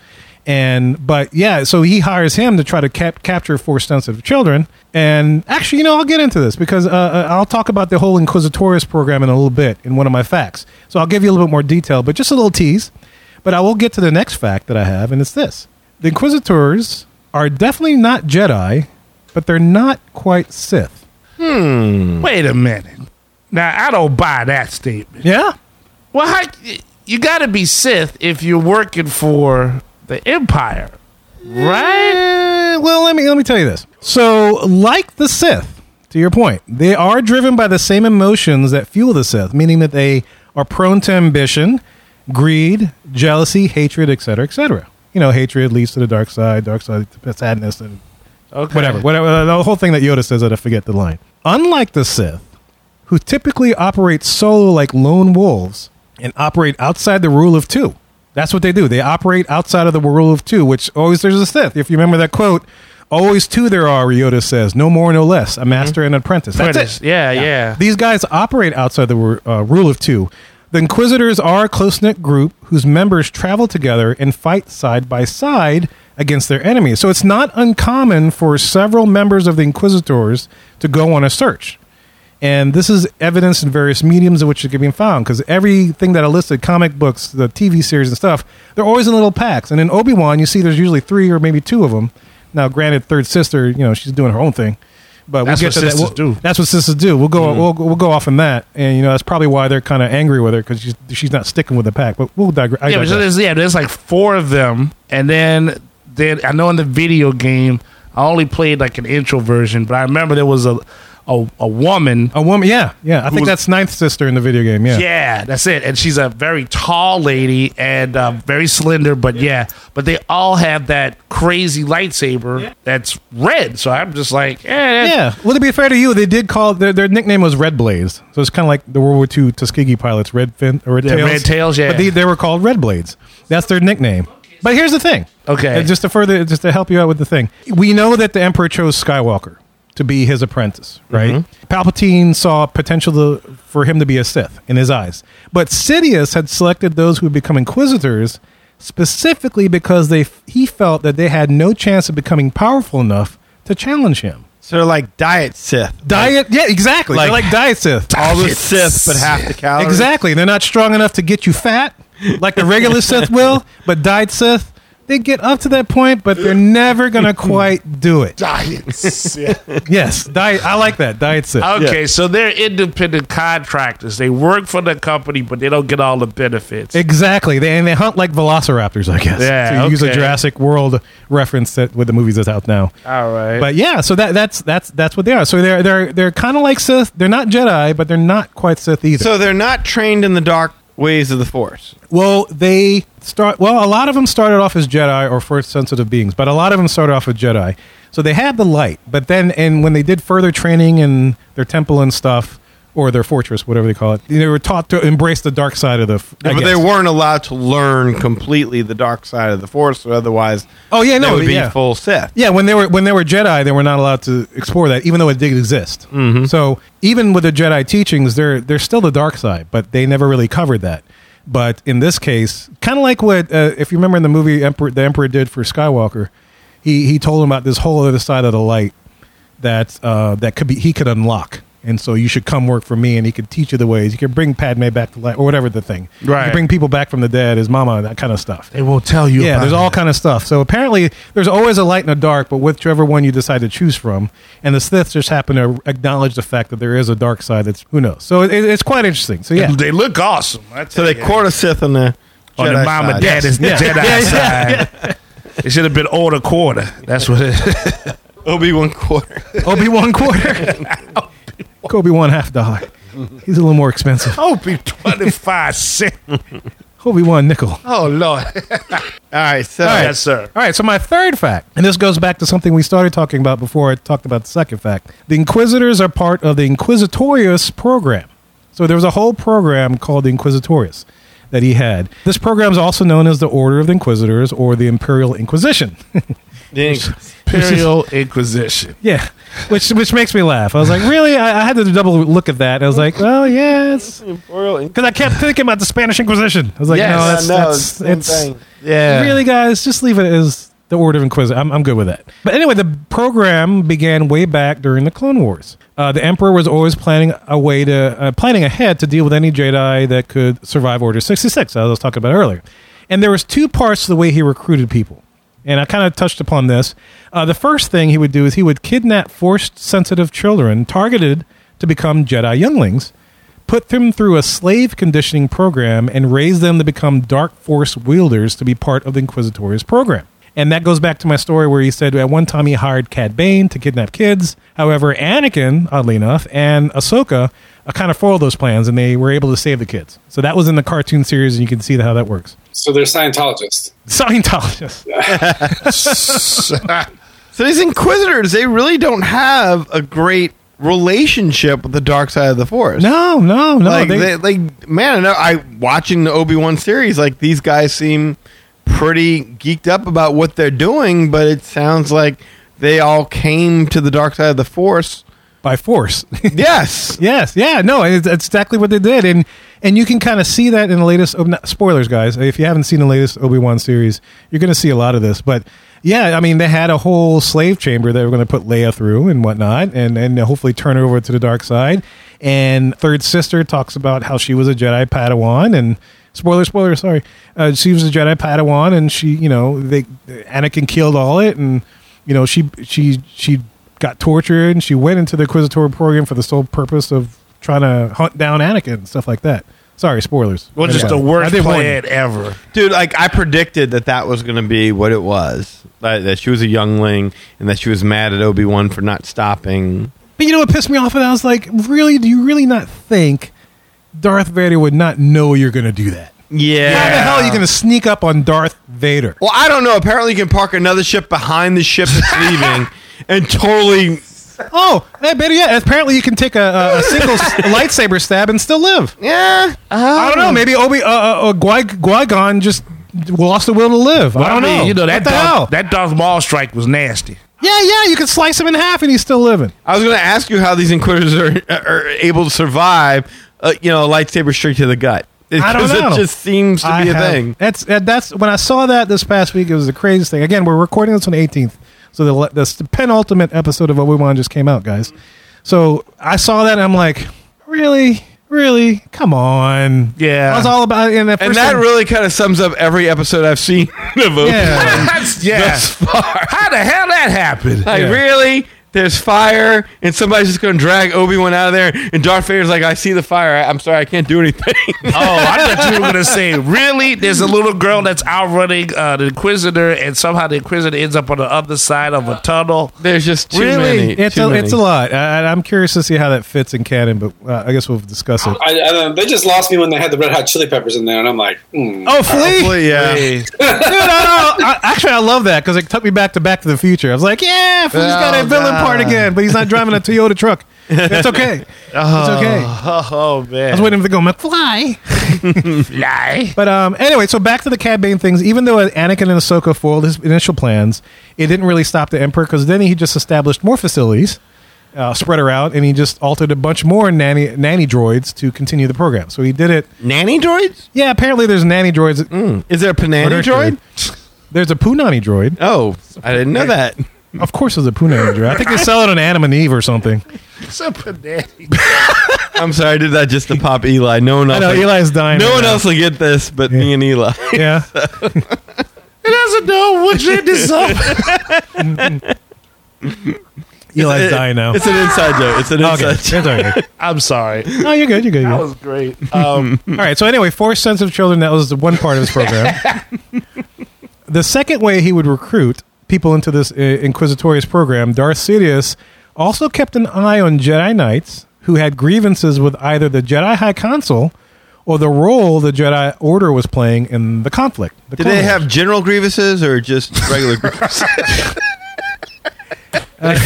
And but yeah, so he hires him to try to cap- capture force sensitive children. And actually, you know, I'll get into this because uh, uh, I'll talk about the whole Inquisitorius program in a little bit in one of my facts. So I'll give you a little bit more detail, but just a little tease. But I will get to the next fact that I have, and it's this: the Inquisitors are definitely not Jedi, but they're not quite Sith. Hmm. Wait a minute. Now I don't buy that statement. Yeah, Well, how, you got to be Sith if you're working for the Empire, right? Eh, well, let me let me tell you this. So, like the Sith, to your point, they are driven by the same emotions that fuel the Sith, meaning that they are prone to ambition, greed, jealousy, hatred, etc., etc. You know, hatred leads to the dark side, dark side to sadness, and Okay. whatever, whatever. The whole thing that Yoda says that I forget the line. Unlike the Sith, who typically operate solo like lone wolves and operate outside the rule of two. That's what they do. They operate outside of the rule of two, which always there's a Sith. If you remember that quote, always two there are, Yoda says, no more, no less, a master and an apprentice. That's Apprentice. it. Yeah, yeah. These guys operate outside the uh, rule of two. The Inquisitors are a close knit group whose members travel together and fight side by side against their enemies. So it's not uncommon for several members of the Inquisitors to go on a search. And this is evidence in various mediums in which it can be found because everything that I listed comic books, the TV series, and stuff they're always in little packs. And in Obi Wan, you see there's usually three or maybe two of them. Now, granted, third sister, you know, she's doing her own thing. But we'll what get to that. We'll- do. Mm-hmm. That's what sisters do. We'll go. We'll, we'll go off on that, and you know that's probably why they're kind of angry with her because she's she's not sticking with the pack. But we'll digress. Yeah, but digress. there's, yeah, there's like four of them, and then then I know in the video game I only played like an intro version, but I remember there was a a, a woman. a woman. Yeah, yeah. I think that's ninth sister in the video game. Yeah. Yeah, that's it. And she's a very tall lady and uh, very slender, but yeah. but they all have that crazy lightsaber that's red. So I'm just like, eh, Yeah. Well, to be fair to you, they did call their their nickname was Red Blaze, so it's kind of like the World War II Tuskegee pilots, Red Fin or Red Yeah, Tails. Red Tails, yeah. But they, they were called Red Blades. That's their nickname. But here's the thing. Okay. And just to further, just to help you out with the thing, we know that the Emperor chose Skywalker to be his apprentice, right? Mm-hmm. Palpatine saw potential to, for him to be a Sith in his eyes, but Sidious had selected those who would become Inquisitors specifically because they he felt that they had no chance of becoming powerful enough to challenge him. So they're like diet Sith. Diet, yeah, exactly. They're Like- like diet Sith. All the Sith, but half the calories. Exactly. They're not strong enough to get you fat like the regular Sith will, but diet Sith, they get up to that point, but they're never gonna quite do it. Giants. Yeah. Yes, diet. I like that diet Sith. Okay, so they're independent contractors. They work for the company, but they don't get all the benefits. Exactly. They and they hunt like velociraptors, I guess. Yeah, To use a. Jurassic World reference that with the movies that's out now. all right. But yeah, so that that's that's that's what they are. So they're they're they're kind of like Sith. They're not Jedi, but they're not quite Sith either. So they're not trained in the dark ways of the Force. well, they start. Well, a lot of them started off as Jedi or Force sensitive beings, but a lot of them started off as Jedi. So they had the light, but then and when they did further training in their temple and stuff, or their fortress, whatever they call it, they were taught to embrace the dark side of the. I but they weren't allowed to learn completely the dark side of the Force, or otherwise, Oh yeah, they no, would be yeah. full Sith. Yeah, when they were when they were Jedi, they were not allowed to explore that, even though it did exist. Mm-hmm. So even with the Jedi teachings, they're they're still the dark side, but they never really covered that. But in this case, kind of like what uh, if you remember in the movie Emperor, the Emperor did for Skywalker, he he told him about this whole other side of the light that uh, that could be he could unlock. And so you should come work for me, and he could teach you the ways. You could bring Padme back to life, or whatever the thing. You Right. bring people back from the dead, his mama, that kind of stuff. they won't tell you. Yeah, about there's all kind of stuff. So apparently, there's always a light and a dark, but whichever one you decide to choose from, and the Siths just happen to acknowledge the fact that there is a dark side. That's who knows. So it, it's quite interesting. So yeah, They look awesome. So they you. quarter Sith on the on Jedi the mom side. and dad is the Yeah. Jedi Yeah, side. It should have been order quarter. That's what it Obi Wan quarter. Obi Wan quarter, Obi one half dollar. He's a little more expensive. hope he 25 cents. Obi one nickel. Oh, Lord. All right, so Yes, sir. All right, so my third fact, and this goes back to something we started talking about before I talked about the second fact. The Inquisitors are part of the Inquisitorius program. So there was a whole program called the Inquisitorius that he had. This program is also known as the Order of the Inquisitors or the Imperial Inquisition. Dang. Imperial Inquisition. yeah, which which makes me laugh. I was like, really? I, I had to double look at that. I was like, well, yes, because I kept thinking about the Spanish Inquisition. I was like, Yes. no, that's, no, that's same it's thing. Yeah. really, guys, just leave it as the Order of Inquisitor. I'm, I'm good with that. But anyway, the program began way back during the Clone Wars. Uh, the Emperor was always planning a way to uh, planning ahead to deal with any Jedi that could survive Order 66, as I was talking about earlier. And there was two parts to the way he recruited people. And I kind of touched upon this. Uh, the first thing he would do is he would kidnap force sensitive children targeted to become Jedi younglings put them through a slave conditioning program and raise them to become dark force wielders to be part of the Inquisitorius program. And that goes back to my story where he said at one time he hired Cad Bane to kidnap kids. However, Anakin, oddly enough, and Ahsoka uh, kind of foiled those plans and they were able to save the kids. So that was in the cartoon series and you can see how that works. So they're Scientologists. Scientologists. So these Inquisitors, they really don't have a great relationship with the dark side of the Force. No, no, no. like, they- they, like man, I, know, I watching the Obi Wan series. Like these guys seem pretty geeked up about what they're doing, but it sounds like they all came to the dark side of the Force. by force. Yes, Yes, yeah, no, it's, it's exactly what they did, and and you can kind of see that in the latest. oh, not- Spoilers, guys. If you haven't seen the latest Obi Wan series, you're going to see a lot of this. But yeah, I mean, they had a whole slave chamber they were going to put Leia through and whatnot, and and hopefully turn her over to the dark side. And third sister talks about how she was a Jedi Padawan, and spoiler, spoiler, sorry, uh, she was a Jedi Padawan, and she, you know, they Anakin killed all it, and you know, she she she got tortured and she went into the Inquisitorial program for the sole purpose of trying to hunt down Anakin and stuff like that. Sorry, spoilers. Well, just Yeah. the I worst did warn you. plan ever. dude. Like I predicted that that was going to be what it was. That, that she was a youngling and that she was mad at Obi Wan for not stopping. But you know what pissed me off? And I was like, really? Do you really not think Darth Vader would not know you're going to do that? Yeah. How the hell are you going to sneak up on Darth Vader? Well, I don't know. Apparently, you can park another ship behind the ship that's leaving and totally. Oh, hey, better yet, apparently you can take a, a, a single s- lightsaber stab and still live. Yeah. I don't know. Maybe Obi uh, uh, uh, Qui Gon just lost the will to live. I don't mean, know. You know what that the hell? Darth, that Darth Maul strike was nasty. yeah, yeah. You could slice him in half and he's still living. I was going to ask you how these Inquisitors are, are able to survive, uh, you know, a lightsaber straight to the gut. It, I don't 'cause know. It just seems to I be a have- thing. That's that's when I saw that this past week. It was the craziest thing. Again, we're recording this on the 18th, so the, le- the penultimate episode of Obi Wan just came out, guys. So I saw that and I'm like, really, Really? Come on. Yeah. I was all about in that And that one- really kind of sums up every episode I've seen of Obi. Yeah. That's, yeah. How the hell that happened? Like Yeah. really? There's fire, and somebody's just going to drag Obi Wan out of there, and Darth Vader's like, "I see the fire. I, I'm sorry, I can't do anything." Oh, I thought you were gonna say, really? There's a little girl that's outrunning uh, the Inquisitor, and somehow the Inquisitor ends up on the other side of a tunnel. There's just too Really? many. It's too a, many. it's a lot. I, I'm curious to see how that fits in canon, but uh, I guess we'll discuss it. I, I they just lost me when they had the red hot chili peppers in there, and I'm like, hmm. Oh, Flea! Hopefully, yeah. Hey, Dude, I, know. I, actually, I love that because it took me back to Back to the Future. I was like, yeah, Flea's got a Oh, villain God. Part again, but he's not driving a Toyota truck. It's okay. It's okay. I oh man, I was waiting for them to go, McFly. fly. But um, anyway, so back to the Cad Bane things. Even though Anakin and Ahsoka foiled his initial plans, it didn't really stop the Emperor because then he just established more facilities, uh, spread her out, and he just altered a bunch more nanny nanny droids to continue the program. So he did it. Nanny droids? Yeah, apparently there's nanny droids. Is there a Panani droid? There's a Punani droid. Oh, I didn't know that. Of course, there's a Punani droid. I think they sell it on Adam and Eve or something. It's a banana. I'm sorry, I did that just to pop Eli. No one I else. know will- Eli's dying. no right one now. else will get this, but me and Eli. Yeah. It doesn't know which end is up. Eli's It- dying now. It's an inside joke. It's an Okay. inside It's joke. all right. I'm sorry. No, you're good. You're good. You're That good. was great. Um, All right. So anyway, force sensitive children. That was the one part of his program. the second way he would recruit people into this uh, Inquisitorius program, Darth Sidious also kept an eye on Jedi Knights who had grievances with either the Jedi High Council or the role the Jedi Order was playing in the conflict. The Did Clone they have general grievances or just regular grievances? I'm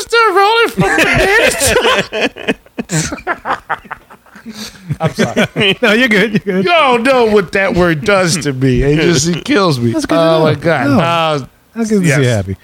still rolling from the I'm sorry. No, you're good. You're good. You don't know what that word does to me. It just it kills me. That's good to oh know. my god. No. Uh, That's good to Yes. see you happy.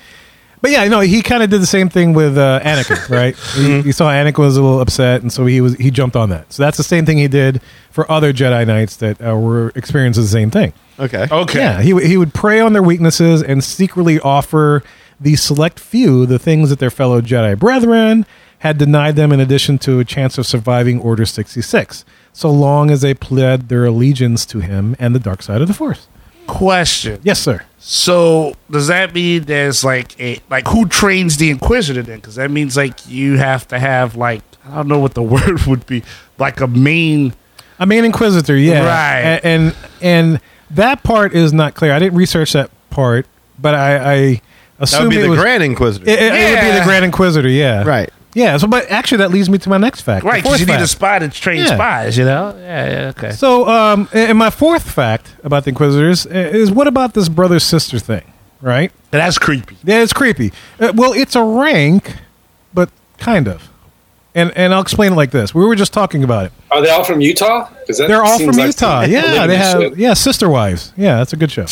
But yeah, no, he kind of did the same thing with uh, Anakin, right? he, he saw Anakin was a little upset, and so he was he jumped on that. So that's the same thing he did for other Jedi Knights that uh, were experiencing the same thing. Okay. okay. Yeah, he would- he would prey on their weaknesses and secretly offer the select few the things that their fellow Jedi brethren had denied them, in addition to a chance of surviving Order sixty six, so long as they pled their allegiance to him and the dark side of the Force. Question. Yes, sir. So does that mean there's like a like who trains the Inquisitor then? Because that means like you have to have like I don't know what the word would be like a main. A main inquisitor, yeah, Right. A- And, and that part is not clear. I didn't research that part, but I, I That assume would be it the was, Grand Inquisitor. It, it- it would be the Grand Inquisitor, yeah, Right. Yeah. So, but actually, that leads me to my next fact. Right, because fourth you need a fact. spy to train Yeah. spies. You know. Yeah. yeah okay. So, um, and my fourth fact about the Inquisitors is what about this brother sister thing, right? That's creepy. Yeah, it's creepy. Uh, well, it's a rank, but kind of. And and I'll explain it like this. We were just talking about it. Are they all from Utah? 'Cause that They're all from like Utah. some Yeah, they have shit. yeah, Sister Wives. Yeah, that's a good show.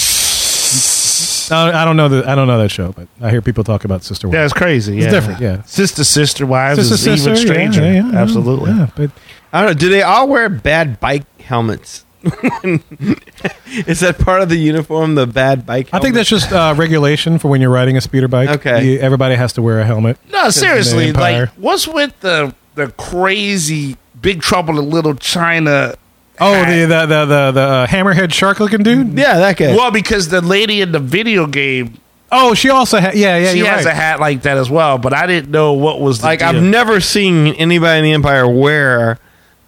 I I don't know the I don't know that show, but I hear people talk about Sister Wives. That's crazy. It's yeah. different, yeah. Sister, sister, wives Sister, is sister, even stranger. Yeah, yeah, yeah, Absolutely. Yeah, but I don't know. Do they all wear bad bike helmets? Is that part of the uniform? The bad bike. I think that's just uh, regulation for when you're riding a speeder bike. Okay. You- everybody has to wear a helmet. No, seriously. Like, what's with the the crazy Big Trouble in Little China? Oh, the the the the, the uh, hammerhead shark looking dude. Yeah, that guy. Well, because the lady in the video game, Oh, she also had. Yeah, yeah. she you're has right. a hat like that as well. But I didn't know what was the like deal. I've never seen anybody in the Empire wear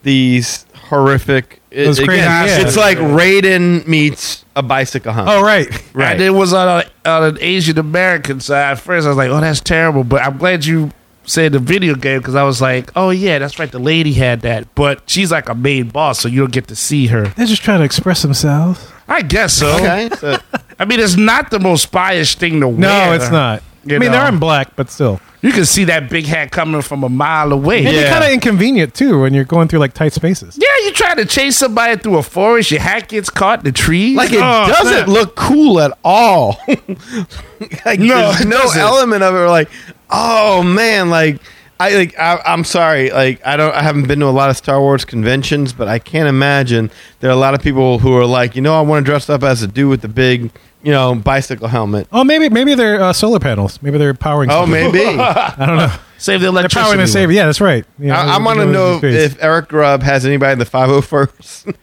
these horrific. Those crazy- again, yeah. It's like Raiden meets a bicycle hunt. Oh, right. right. And it was on, a, on an Asian American side. At first, I was like, "Oh, that's terrible." But I'm glad you said the video game because I was like, "Oh yeah, that's right. The lady had that." But she's like a main boss, so you don't get to see her. They're just trying to express themselves. I guess so. okay. So, I mean, it's not the most spyish thing to wear. No, it's not. You I mean, know. they're in black, but still. You can see that big hat coming from a mile away. And Yeah, they're kind of inconvenient too when you're going through like tight spaces. Yeah, you try to chase somebody through a forest, your hat gets caught in the trees. like it Oh, doesn't man. look cool at all. like No, there's it no doesn't. element of it. Where like, oh man, like I like I, I'm sorry, like I don't I haven't been to a lot of Star Wars conventions, but I can't imagine there are a lot of people who are like, you know, I want to dress up as a dude with the big, you know, bicycle helmet. Oh, maybe maybe they're uh, solar panels. Maybe they're powering. Oh, something. maybe. I don't know. Save the electricity. They're electricity. probably to save. Yeah, that's right. Yeah, I, I want to those know if Eric Grubb has anybody in the 501st that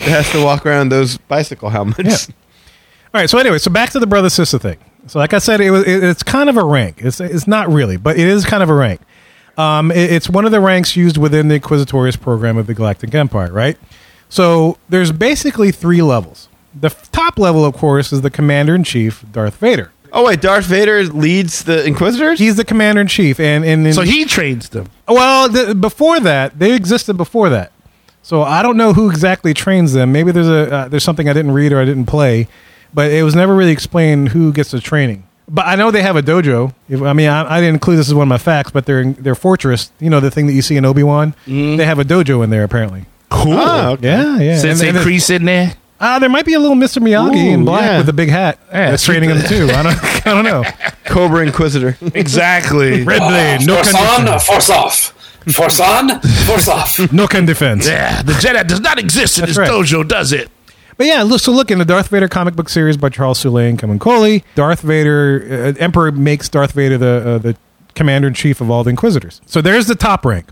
has to walk around those bicycle helmets. Yeah. All right. So anyway, so back to the brother sister thing. So like I said, it was it, it's kind of a rank. It's it's not really, but it is kind of a rank. Um, it- it's one of the ranks used within the Inquisitorius program of the Galactic Empire, right? So there's basically three levels. The f- top level, of course, is the Commander in Chief, Darth Vader. Oh wait, Darth Vader leads the Inquisitors. He's the Commander in Chief, and and, So he trains them. Well, th- before that, they existed before that. So I don't know who exactly trains them. Maybe there's a uh, there's something I didn't read or I didn't play, but it was never really explained who gets the training. But I know they have a dojo. If, I mean, I, I didn't include this as one of my facts, but their their fortress, you know, the thing that you see in Obi Wan, they have a dojo in there apparently. Cool. Ah, okay. Yeah, yeah. Since And- they and- crease in there. Ah, there might be a little Mr. Miyagi in black yeah. with a big hat Yeah, that's training them too. I don't, I don't know. Cobra Inquisitor. Exactly. Red blade, no force can on, force off. Force on, force off. No can defense. yeah, the Jedi does not exist in That's this right. dojo, does it? But yeah, so look in the Darth Vader comic book series by Charles Soule and Kevin Coley. Darth Vader, uh, Emperor makes Darth Vader the uh, the commander in chief of all the Inquisitors. So there's the top rank.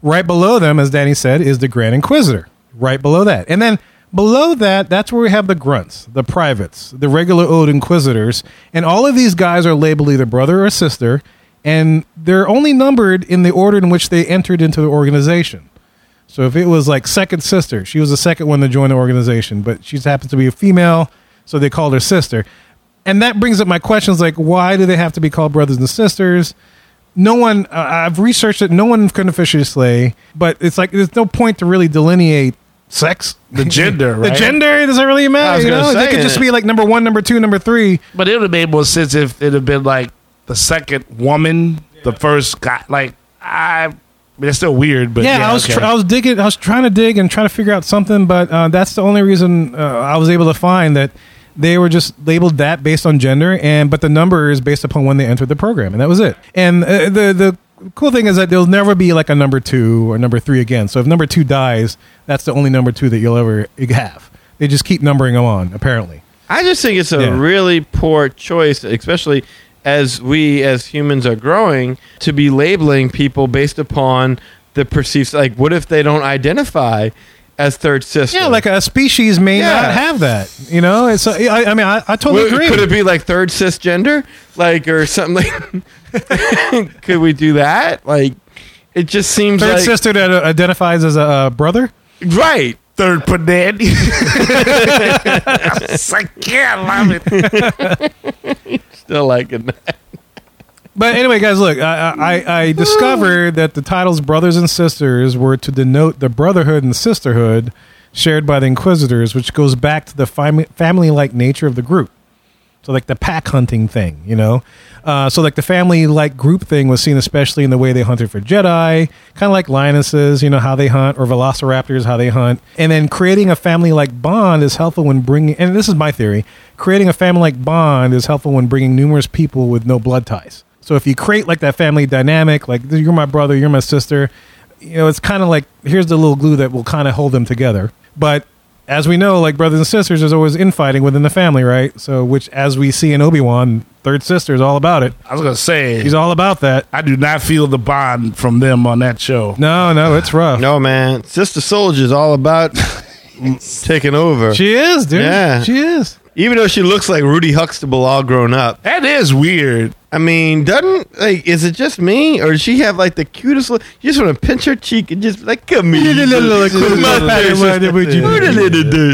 Right below them, as Danny said, is the Grand Inquisitor. Right below that, and then below that, that's where we have the grunts, the privates, the regular old Inquisitors, and all of these guys are labeled either brother or sister, and they're only numbered in the order in which they entered into the organization. So if it was like second sister, she was the second one to join the organization, but she just happens to be a female, so they called her sister. And that brings up my questions like, why do they have to be called brothers and sisters? No one, uh, I've researched it, no one can officially slay, but it's like there's no point to really delineate sex. The gender, The gender doesn't really matter. You know, they say could just be like number one, number two, number three. But it would have made more sense if it had been like the second woman, the first guy. Like, I. I mean, it's still weird, but yeah, yeah, I was okay. tr- I was digging, I was trying to dig and trying to figure out something, but uh, that's the only reason uh, I was able to find that they were just labeled that based on gender, and but the number is based upon when they entered the program, and that was it. And uh, the the cool thing is that there'll never be like a number two or number three again. So if number two dies, that's the only number two that you'll ever have. They just keep numbering them on, apparently. I just think it's a Yeah. really poor choice, especially as we as humans are growing, to be labeling people based upon the perceived. Like, what if they don't identify as third sister? Yeah, like a species may Yeah. not have that. You know, it's. uh, I, I mean, I, I totally Would- agree. Could it be like third cisgender, like or something? Like, could we do that? Like, it just seems Third like sister that uh, identifies as a uh, brother. right. Third panani. it's like, yeah, I love it. Still liking that. But anyway, guys, look, I, I, I discovered that the titles brothers and sisters were to denote the brotherhood and sisterhood shared by the Inquisitors, which goes back to the family like nature of the group. So, like the pack hunting thing, you know? Uh, so, like the family like group thing was seen especially in the way they hunted for Jedi, kind of like lionesses, you know, how they hunt, or velociraptors, how they hunt. And then creating a family like bond is helpful when bringing, and this is my theory, creating a family like bond is helpful when bringing numerous people with no blood ties. So if you create like that family dynamic, like you're my brother, you're my sister, you know, it's kind of like here's the little glue that will kind of hold them together. But as we know, like brothers and sisters, there's always infighting within the family, right? So, which as we see in Obi Wan, third sister is all about it. I was gonna say, He's all about that. I do not feel the bond from them on that show. No, no, it's rough. No, man. Sister Soldier's all about taking over. She is, dude. Yeah. She is. Even though she looks like Rudy Huxtable all grown up. That is weird. I mean, doesn't like is it just me or does she have like the cutest? Look, you just want to pinch her cheek and just like, come here,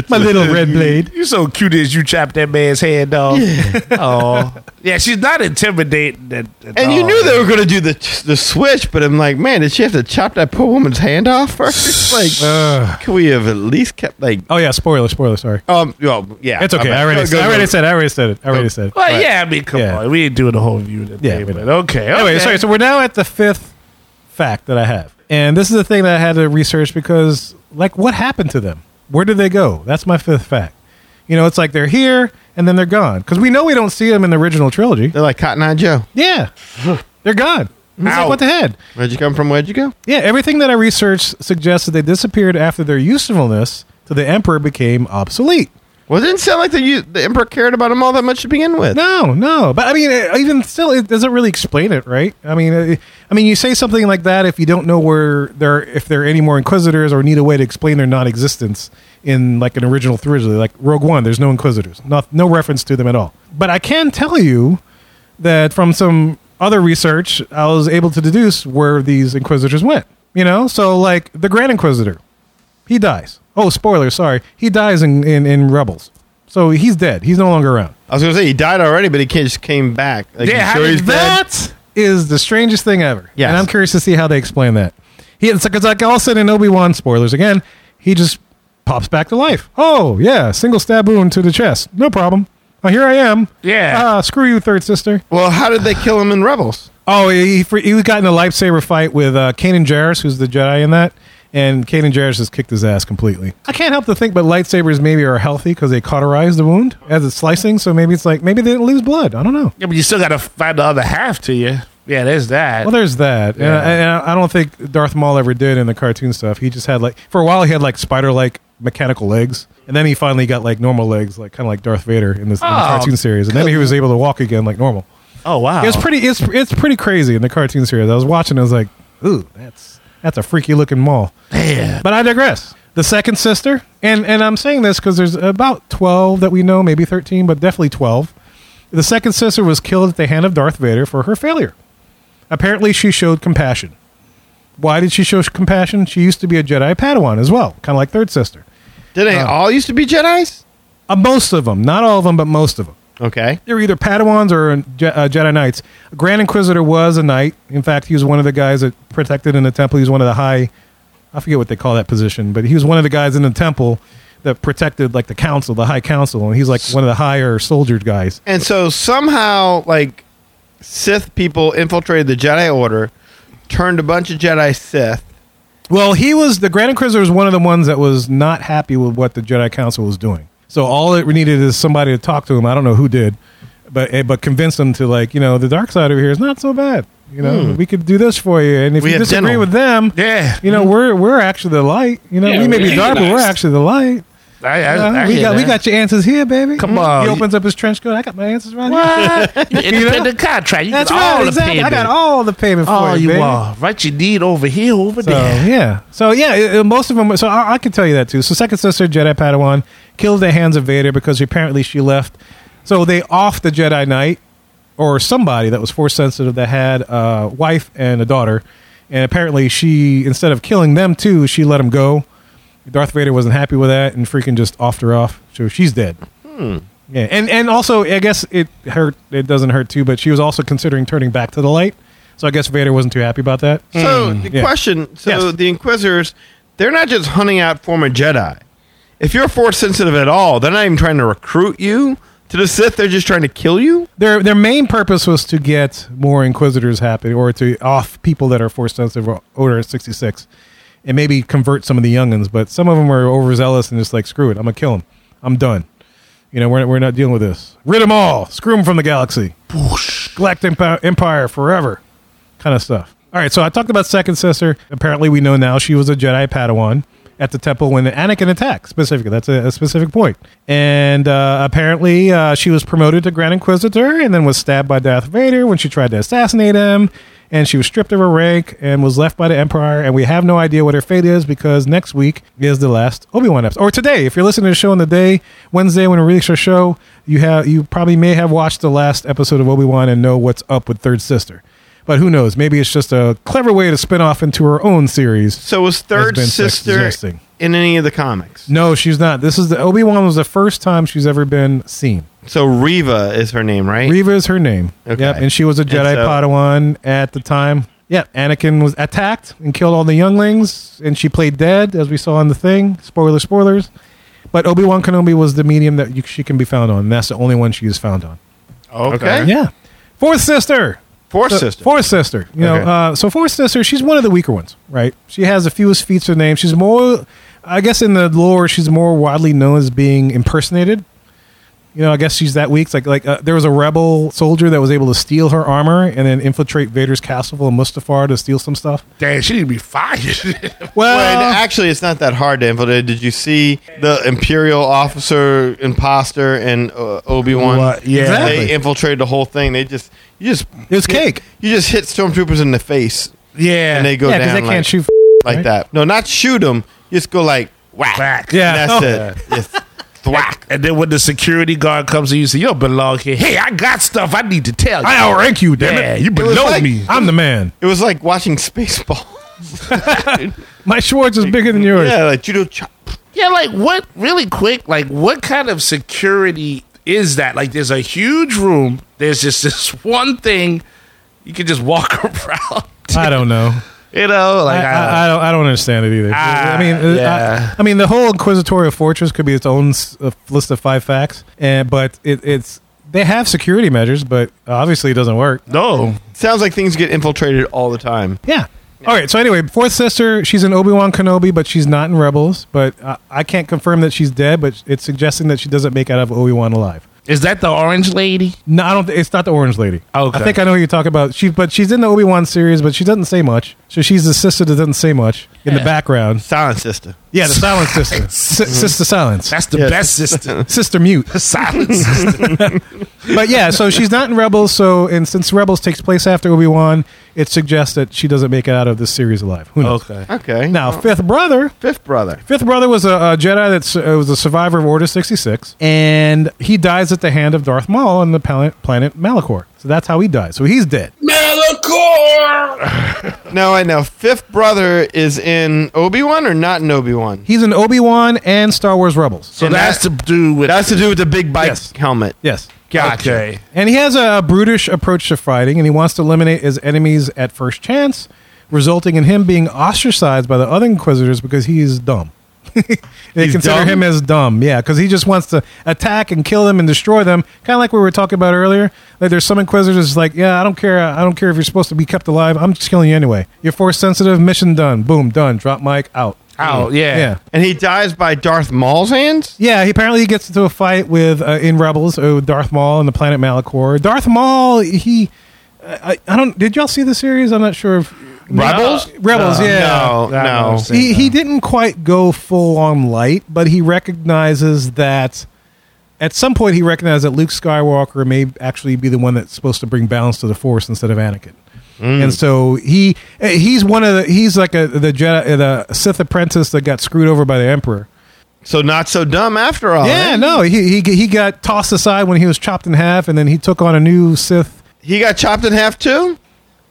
My little red blade. You so cute as you chop that man's head off. Yeah. Oh, yeah. She's not intimidating. At, at And you knew they were going to do the the switch, but I'm like, man, did she have to chop that poor woman's hand off first? like, Ugh. could we have at least kept like, Oh yeah, spoiler, spoiler. Sorry, um, well, yeah, it's okay. I'm- I already, go- go- I already go. said, I already said it. I already said. It. Well, yeah. I mean, come Yeah. on. We ain't doing the whole view today. Yeah, we but don't. okay. Anyway, sorry. So we're now at the fifth fact that I have, and this is the thing that I had to research because, like, what happened to them? Where did they go? That's my fifth fact. You know, it's like they're here and then they're gone because we know we don't see them in the original trilogy. They're like Cotton Eye Joe. Yeah, they're gone. It's like, what the heck? Where'd you come from? Where'd you go? Yeah, everything that I researched suggests that they disappeared after their usefulness to the Emperor became obsolete. Well, it didn't sound like the the emperor cared about him all that much to begin with. No, no. But I mean, even still, it doesn't really explain it, right? I mean, uh, I mean, you say something like that if you don't know where there, if there are any more Inquisitors, or need a way to explain their non-existence in like an original trilogy, like Rogue One. There's no Inquisitors, not no reference to them at all. But I can tell you that from some other research, I was able to deduce where these Inquisitors went. You know, so like the Grand Inquisitor, he dies. Oh, spoiler, sorry, he dies in in, in Rebels. So he's dead. He's no longer around. I was going to say he died already, but he can't, just came back. Like, Yeah, sure did he's dead? That is the strangest thing ever. Yes. And I'm curious to see how they explain that. He it's because like all sudden in Obi Wan spoilers again, he just pops back to life. Oh yeah, single stab wound to the chest, no problem. Oh, here I am. Yeah. Ah, screw you, third sister. Well, how did they kill him in Rebels? Oh, he he, he got in a lightsaber fight with uh, Kanan Jarrus, who's the Jedi in that, and Kanan Jarrus just kicked his ass completely. I can't help to think, but lightsabers maybe are healthy because they cauterize the wound as it's slicing. So maybe it's like maybe they didn't lose blood. I don't know. Yeah, but you still got to find the other half to you. Yeah, there's that. Well, there's that. And I- And, I, don't think Darth Maul ever did in the cartoon stuff. He just had like for a while he had like spider-like mechanical legs, and then he finally got like normal legs, like kind of like Darth Vader in this in the Oh, cartoon series. And then he was able to walk again like normal. oh wow, It's pretty. It's it's pretty crazy in the cartoon series. I was watching. I was like, ooh, that's that's a freaky looking Maul. Damn. But I digress. The second sister, and and I'm saying this because there's about twelve that we know, maybe thirteen, but definitely twelve. The second sister was killed at the hand of Darth Vader for her failure. Apparently, she showed compassion. Why did she show compassion? She used to be a Jedi Padawan as well, kind of like third sister. Did they all used to be Jedi's? Uh, most of them, not all of them, but most of them. Okay. They were either Padawans or Je- uh, Jedi Knights. Grand Inquisitor was a knight. In fact, he was one of the guys that protected in the temple. He was one of the high, I forget what they call that position, but he was one of the guys in the temple that protected like the council, the high council, and he's like one of the higher soldier guys. And so somehow, like, Sith people infiltrated the Jedi Order, turned a bunch of Jedi Sith. Well, he was the Grand Inquisitor was one of the ones that was not happy with what the Jedi Council was doing. So all it needed is somebody to talk to him. I don't know who did, but eh, but convince him to like you know the dark side over here is not so bad. You know we could do this for you, and if We you disagree dental. with them, Yeah. you know we're we're actually the light. You know Yeah, we may be dark, but we're actually the light. I, I, Yeah, I we got we got your answers here, baby. Come on. He opens up his trench coat. I got my answers right here. What? You independent contract. You That's right. the Exactly. I got all the payment for all you, you baby. Write your deed over here, over So there. yeah, so yeah, it- it- most of them. So I, I can tell you that too. So second sister Jedi Padawan killed the hands of Vader because apparently she left. So they off the Jedi Knight or somebody that was force sensitive that had a wife and a daughter, and apparently she instead of killing them too, she let them go. Darth Vader wasn't happy with that and freaking just offed her off. So she's dead. Hmm. Yeah, and and also I guess it hurt. It doesn't hurt too, but she was also considering turning back to the light. So I guess Vader wasn't too happy about that. So hmm. the yeah. question: So Yes. the Inquisitors, they're not just hunting out former Jedi. If you're force sensitive at all, they're not even trying to recruit you to the Sith. They're just trying to kill you. Their their main purpose was to get more Inquisitors happy, or to off people that are force sensitive or Order sixty six, and maybe convert some of the youngins. But some of them are overzealous and just like screw it, I'm gonna kill them. I'm done. You know, we're we're not dealing with this. Rid them all. Screw them from the galaxy. Galactic Empi- Empire forever, kind of stuff. All right, so I talked about Second Sister. Apparently, we know now she was a Jedi Padawan at the temple when Anakin attacked. Specifically, that's a, a specific point. And uh, apparently, uh, she was promoted to Grand Inquisitor, and then was stabbed by Darth Vader when she tried to assassinate him. And she was stripped of her rank and was left by the Empire. And we have no idea what her fate is because next week is the last Obi Wan episode, or today. If you're listening to the show on the day Wednesday when we release our show, you have you probably may have watched the last episode of Obi Wan and know what's up with Third Sister. But who knows? Maybe it's just a clever way to spin off into her own series. So was third sister. In any of the comics? No, she's not. This is the Obi Wan was the first time she's ever been seen. So Riva is her name, right? Reva is her name. Okay. Yep, and she was a Jedi so- Padawan at the time. Yeah, Anakin was attacked and killed all the younglings, and she played dead, as we saw in the thing. Spoiler, spoilers. But Obi Wan Kenobi was the medium that you, she can be found on. And that's the only one she is found on. Okay. Yeah. Fourth sister. Fourth So- sister. Fourth sister. You Okay. know, uh, so fourth sister, she's one of the weaker ones, right? She has the fewest feats of name. She's more, I guess, in the lore, she's more widely known as being impersonated. You know, I guess she's that weak. It's like like uh, there was a rebel soldier that was able to steal her armor and then infiltrate Vader's castle in Mustafar to steal some stuff. Damn, she need to be fired. Well, Well, actually, it's not that hard to infiltrate. Did you see the Imperial officer imposter and uh, Obi Wan? What? Yeah. Exactly. they infiltrated the whole thing. They just you just it was cake. you just hit stormtroopers in the face yeah. and they go Yeah, because down they like, can't shoot. like right? that. No, not shoot them. You just go like whack. Whack. Yeah. And Oh. that's it. Just thwack. And then when the security guard comes and you say, you don't belong here. Hey, I got stuff I need to tell you. I outrank you, damn yeah, it. you was below like- me. I'm the man. It was like watching Spaceball. My Schwartz is bigger than yours. yeah, like judo chop. Yeah, like what? Really quick, like what kind of security is that? Like, there's a huge room. There's just this one thing you can just walk around. I don't know. You know, I, like I, I don't. I don't understand it either. Ah, I mean, uh, yeah. I, I mean, the whole Inquisitorial Fortress could be its own uh, list of five facts, and but it, it's they have security measures, but obviously it doesn't work. no. Sounds like things get infiltrated all the time. Yeah. All right. So anyway, fourth sister, she's in Obi Wan Kenobi, but she's not in Rebels. But uh, I can't confirm that she's dead. But it's suggesting that she doesn't make out of Obi Wan alive. Is that the orange lady? No, I don't. It's not the Orange Lady. Okay. I think I know who you're talking about. She, but she's in the Obi Wan series, but she doesn't say much. So she's the sister that doesn't say much in the Yeah. background. Silent sister. Yeah, the silent sister, Si- sister silence, That's the Yes. best sister. sister mute. Silence sister. But yeah, so she's not in Rebels. So and since Rebels takes place after Obi Wan, it suggests that she doesn't make it out of this series alive. Who knows? Okay. Okay. Now, fifth brother, fifth brother. Fifth brother was a, a Jedi that uh, was a survivor of Order 66, and he dies at the hand of Darth Maul on the planet, planet Malachor. So that's how he dies. So he's dead. Malachor! No, I know. Fifth brother is in Obi Wan or not in Obi Wan? He's in Obi Wan and Star Wars Rebels. So And that's that- to do with. That's to do with the big bike Yes. helmet. Yes. Gotcha. Okay. And he has a brutish approach to fighting, and he wants to eliminate his enemies at first chance, resulting in him being ostracized by the other Inquisitors because he is dumb. they He's consider dumb? him as dumb, yeah, because he just wants to attack and kill them and destroy them, kind of like we were talking about earlier. Like there's some Inquisitors like, yeah, I don't care, I don't care if you're supposed to be kept alive. I'm just killing you anyway. You're force sensitive. Mission done. Boom, done. Drop mic out. Oh, yeah. Yeah. And he dies by Darth Maul's hands? Yeah, he apparently he gets into a fight with uh, in Rebels uh, with Darth Maul and the planet Malachor. Darth Maul, he, I, I don't. Did y'all see the series? I'm not sure if Rebels? Rebels, yeah. No, I no. don't see. He he didn't quite go full on light, but he recognizes that at some point he recognized that Luke Skywalker may actually be the one that's supposed to bring balance to the Force instead of Anakin. And so he uh, he's one of the he's like a the Jedi the Sith apprentice that got screwed over by the Emperor. So not so dumb after all. Yeah, eh? no, he, he he got tossed aside when he was chopped in half, and then he took on a new Sith. He got chopped in half too?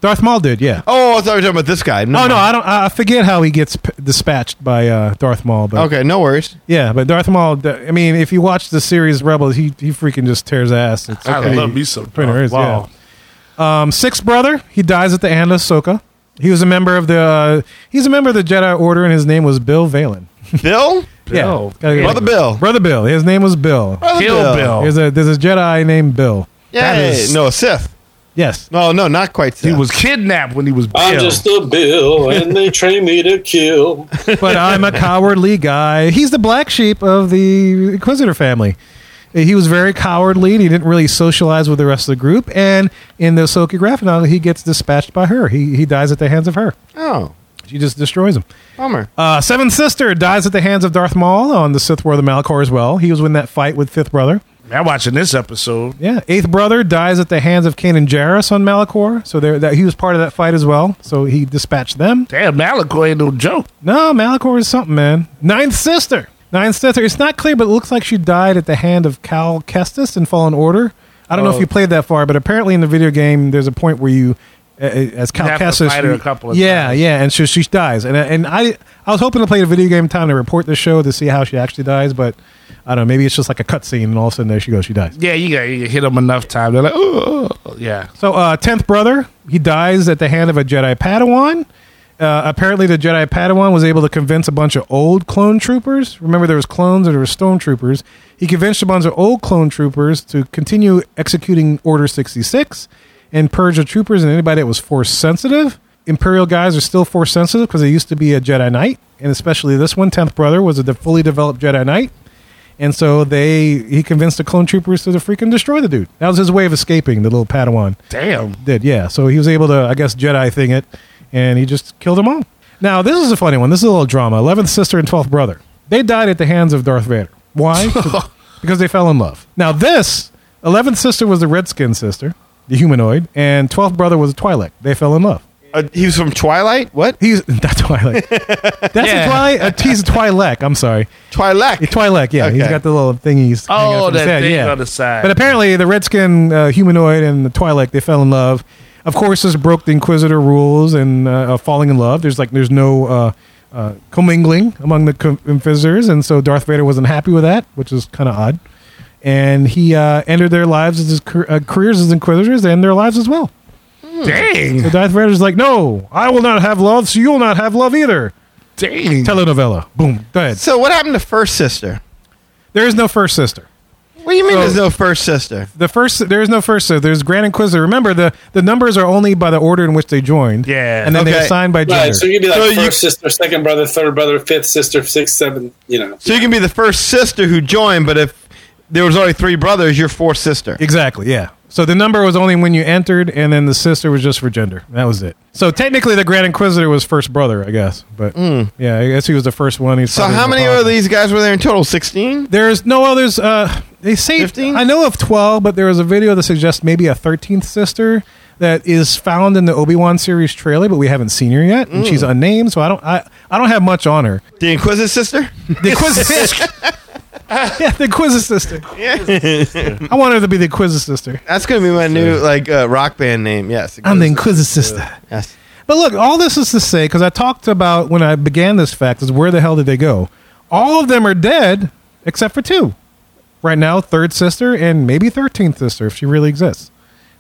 Darth Maul did, yeah. Oh, I thought you were talking about this guy. Oh no, I don't. I forget how he gets p- dispatched by uh, Darth Maul, but Okay, no worries. yeah, but Darth Maul. I mean, if you watch the series Rebels, he he freaking just tears ass. It's I pretty- love me some. pretty Darth Maul. yeah. Um, sixth brother, he dies at the hand of Ahsoka. He was a member of the. Uh, he's a member of the Jedi Order, and his name was Bill Valen. Bill? Bill. Yeah, Gotta Brother Bill. Brother Bill. His name was Bill. Brother Kill Bill. There's a there's a Jedi named Bill. Yeah. is- No, Sith. Yes. No, no, not quite Sith. He was kidnapped when he was Bill. I'm just a bill, and they train me to kill. but I'm a cowardly guy. He's the black sheep of the Inquisitor family. He was very cowardly. And he didn't really socialize with the rest of the group. And in the Ahsoka graphic novel, he gets dispatched by her. He he dies at the hands of her. Oh, She just destroys him. bummer. Uh, Seventh sister dies at the hands of Darth Maul on the Sith War of the Malachor as well. He was in that fight with fifth brother. I'm watching this episode. Yeah, eighth brother dies at the hands of Kanan Jarrus on Malachor. So there, that he was part of that fight as well. So he dispatched them. Damn, Malachor ain't no joke. No, Malachor is something, man. Ninth sister. Ninth sister. It's not clear, but it looks like she died at the hand of Cal Kestis in Fallen Order. I don't know Oh. if you played that far, but apparently in the video game, there's a point where you, as Cal Kestis, fight her a couple of yeah, times. yeah, and so she dies. And and I I was hoping to play the video game time to report the show to see how she actually dies, but I don't know. Maybe it's just like a cutscene, and all of a sudden there she goes, she dies. Yeah, you got you hit them enough time. They're like, oh, yeah. So, uh, tenth brother, he dies at the hand of a Jedi Padawan. Uh, apparently, the Jedi Padawan was able to convince a bunch of old clone troopers. Remember, there was clones and there were stormtroopers. He convinced a bunch of old clone troopers to continue executing Order sixty six and purge the troopers and anybody that was force sensitive. Imperial guys are still force sensitive because they used to be a Jedi Knight, and especially this one, tenth brother, was a fully developed Jedi Knight. And so they he convinced the clone troopers to freaking destroy the dude. That was his way of escaping. The little Padawan Damn. did, yeah. So he was able to, I guess, Jedi thing it, and he just killed them all. Now this is a funny one. This is a little drama. Eleventh sister and twelfth brother. They died at the hands of Darth Vader. Why? because they fell in love. Now this eleventh sister was the Redskin sister, the humanoid, and twelfth brother was a Twi'lek. They fell in love. Uh, he was from Twilight. What? He's not Twilight. That's Yeah. a Twilight. Uh, he's a Twi'lek. I'm sorry. Twilight. A Twi'lek. Yeah, He's got the little thingies. Oh, out from that thing yeah. on the side. But apparently, the Redskin uh, humanoid and the Twi'lek they fell in love. Of course, this broke the Inquisitor rules and uh, of falling in love. There's like there's no uh, uh, commingling among the co- Inquisitors, and so Darth Vader wasn't happy with that, which is kind of odd. And he uh, entered their lives as his car- uh, careers as Inquisitors and their lives as well. Dang. So Darth Vader's like, no, I will not have love, so you'll not have love either. Dang. Telenovela. Boom. Go ahead. So what happened to first sister? There is no first sister. What do you mean So- there's no first sister? The first there is no first sister. There's Grand Inquisitor. Remember the the numbers are only by the order in which they joined. Yeah. and then they're assigned by gender. Right, so you could be like So you- first sister, second brother, third brother, fifth sister, sixth, seventh. You know, So you can be the first sister who joined, but if there was only three brothers, you're fourth sister. exactly. Yeah. So the number was only when you entered, and then the sister was just for gender. That was it. So technically, the Grand Inquisitor was first brother, I guess. But yeah, I guess he was the first one. He's. So how many of these guys were there in total? Sixteen. There's no others. Uh, they say 15? I know of twelve, but there was a video that suggests maybe a thirteenth sister that is found in the Obi Wan series trailer, but we haven't seen her yet, and she's unnamed. So I don't. I, I don't have much on her. The Inquisitive sister. The Inquisitor. yeah, the Inquisitor sister. I want her to be the Inquisitor sister. That's gonna be my new like uh, rock band name. Yes, I'm the Inquisitor sister. Yes. But look, all this is to say because I talked about when I began this fact is where the hell did they go? All of them are dead except for two. Right now, third sister and maybe thirteenth sister if she really exists.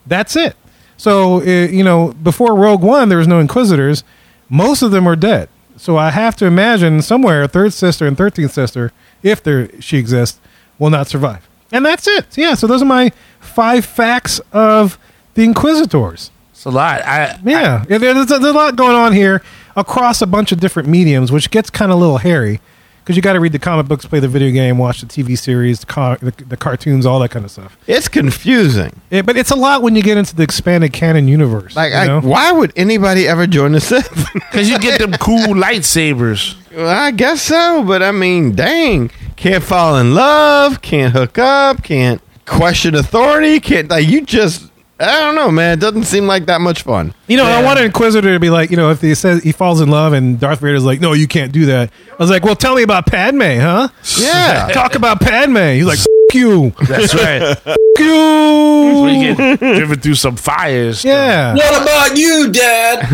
That's it. So uh, you know, before Rogue One, there was no Inquisitors. Most of them are dead. So I have to imagine somewhere third sister and thirteenth sister, if there she exists, will not survive. And that's it. Yeah. So those are my five facts of the Inquisitors. It's a lot. I, Yeah, yeah there's, there's a lot going on here across a bunch of different mediums, which gets kind of a little hairy because you got to read the comic books, play the video game, watch the TV series, the, car, the, the cartoons, all that kind of stuff. It's confusing. Yeah, but it's a lot when you get into the expanded canon universe. Like, you I, know? why would anybody ever join the Sith? Because you get them cool lightsabers. well, I guess so, but I mean, dang, can't fall in love, can't hook up, can't question authority, can't like you just. I don't know, man. It doesn't seem like that much fun. You know, I want an Inquisitor to be like, you know, if he says he falls in love and Darth Vader's like, no, you can't do that. I was like, well, tell me about Padme, huh? Yeah. Talk about Padme. He's like, F- you, That's right. you. When you get driven through some fires. Yeah. what about you, Dad?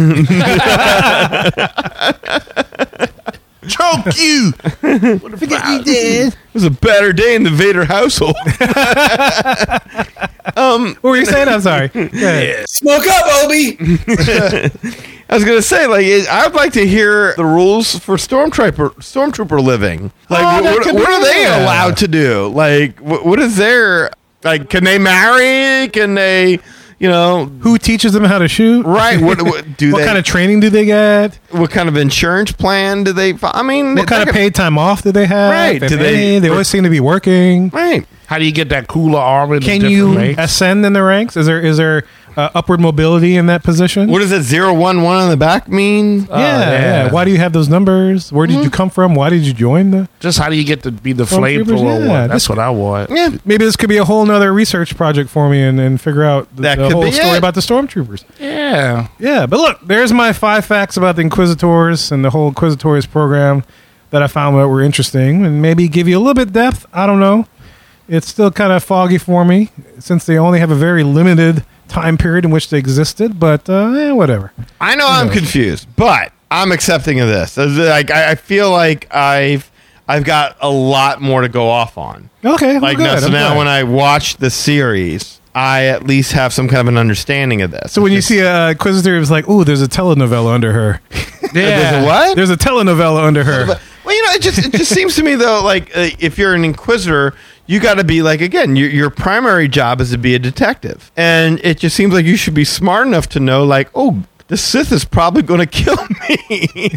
Choke you. What Forget you did. It was a better day in the Vader household. Um, what were you saying? I'm sorry. Yeah. Smoke up, Obi. I was gonna say, like, it, I'd like to hear the rules for stormtrooper stormtrooper living. Like, Oh, what, what, what are they yeah. allowed to do? Like, what, what is their like? Can they marry? Can they, you know, Who teaches them how to shoot? right? What, what do What they? kind of training do they get? what kind of insurance plan do they? I mean, What kind of paid time off do they have? Right, do they- They always seem to be working. Right. How do you get that cooler armor? in the Can different you ranks? ascend in the ranks? Is there is there uh, upward mobility in that position? What does that zero one one on the back mean? yeah, yeah. yeah. Why do you have those numbers? Where did Mm-hmm. you come from? Why did you join the? Just how do you get to be the Stormtroopers, flamethrower yeah, one? That's this- what I want. Yeah. Maybe this could be a whole nother research project for me and, and figure out the, That the could whole be story it. about the stormtroopers. Yeah. Yeah, but look, there's my five facts about the Inquisitors and the whole Inquisitors program that I found that were interesting and maybe give you a little bit depth. I don't know. It's still kind of foggy for me since they only have a very limited time period in which they existed, but uh, eh, whatever. I know I'm confused, but I'm accepting of this. Like, I, I feel like I've I've got a lot more to go off on. Okay, Like good. so I'm now glad. when I watch the series, I at least have some kind of an understanding of this. so when you see a Inquisitor, it's like, ooh, there's a telenovela under her. There's a what? There's a telenovela under her. Well, you know, it just it just seems to me though, like uh, if you're an inquisitor, you got to be like again, your your primary job is to be a detective, and it just seems like you should be smart enough to know, like, oh, the Sith is probably going to kill me.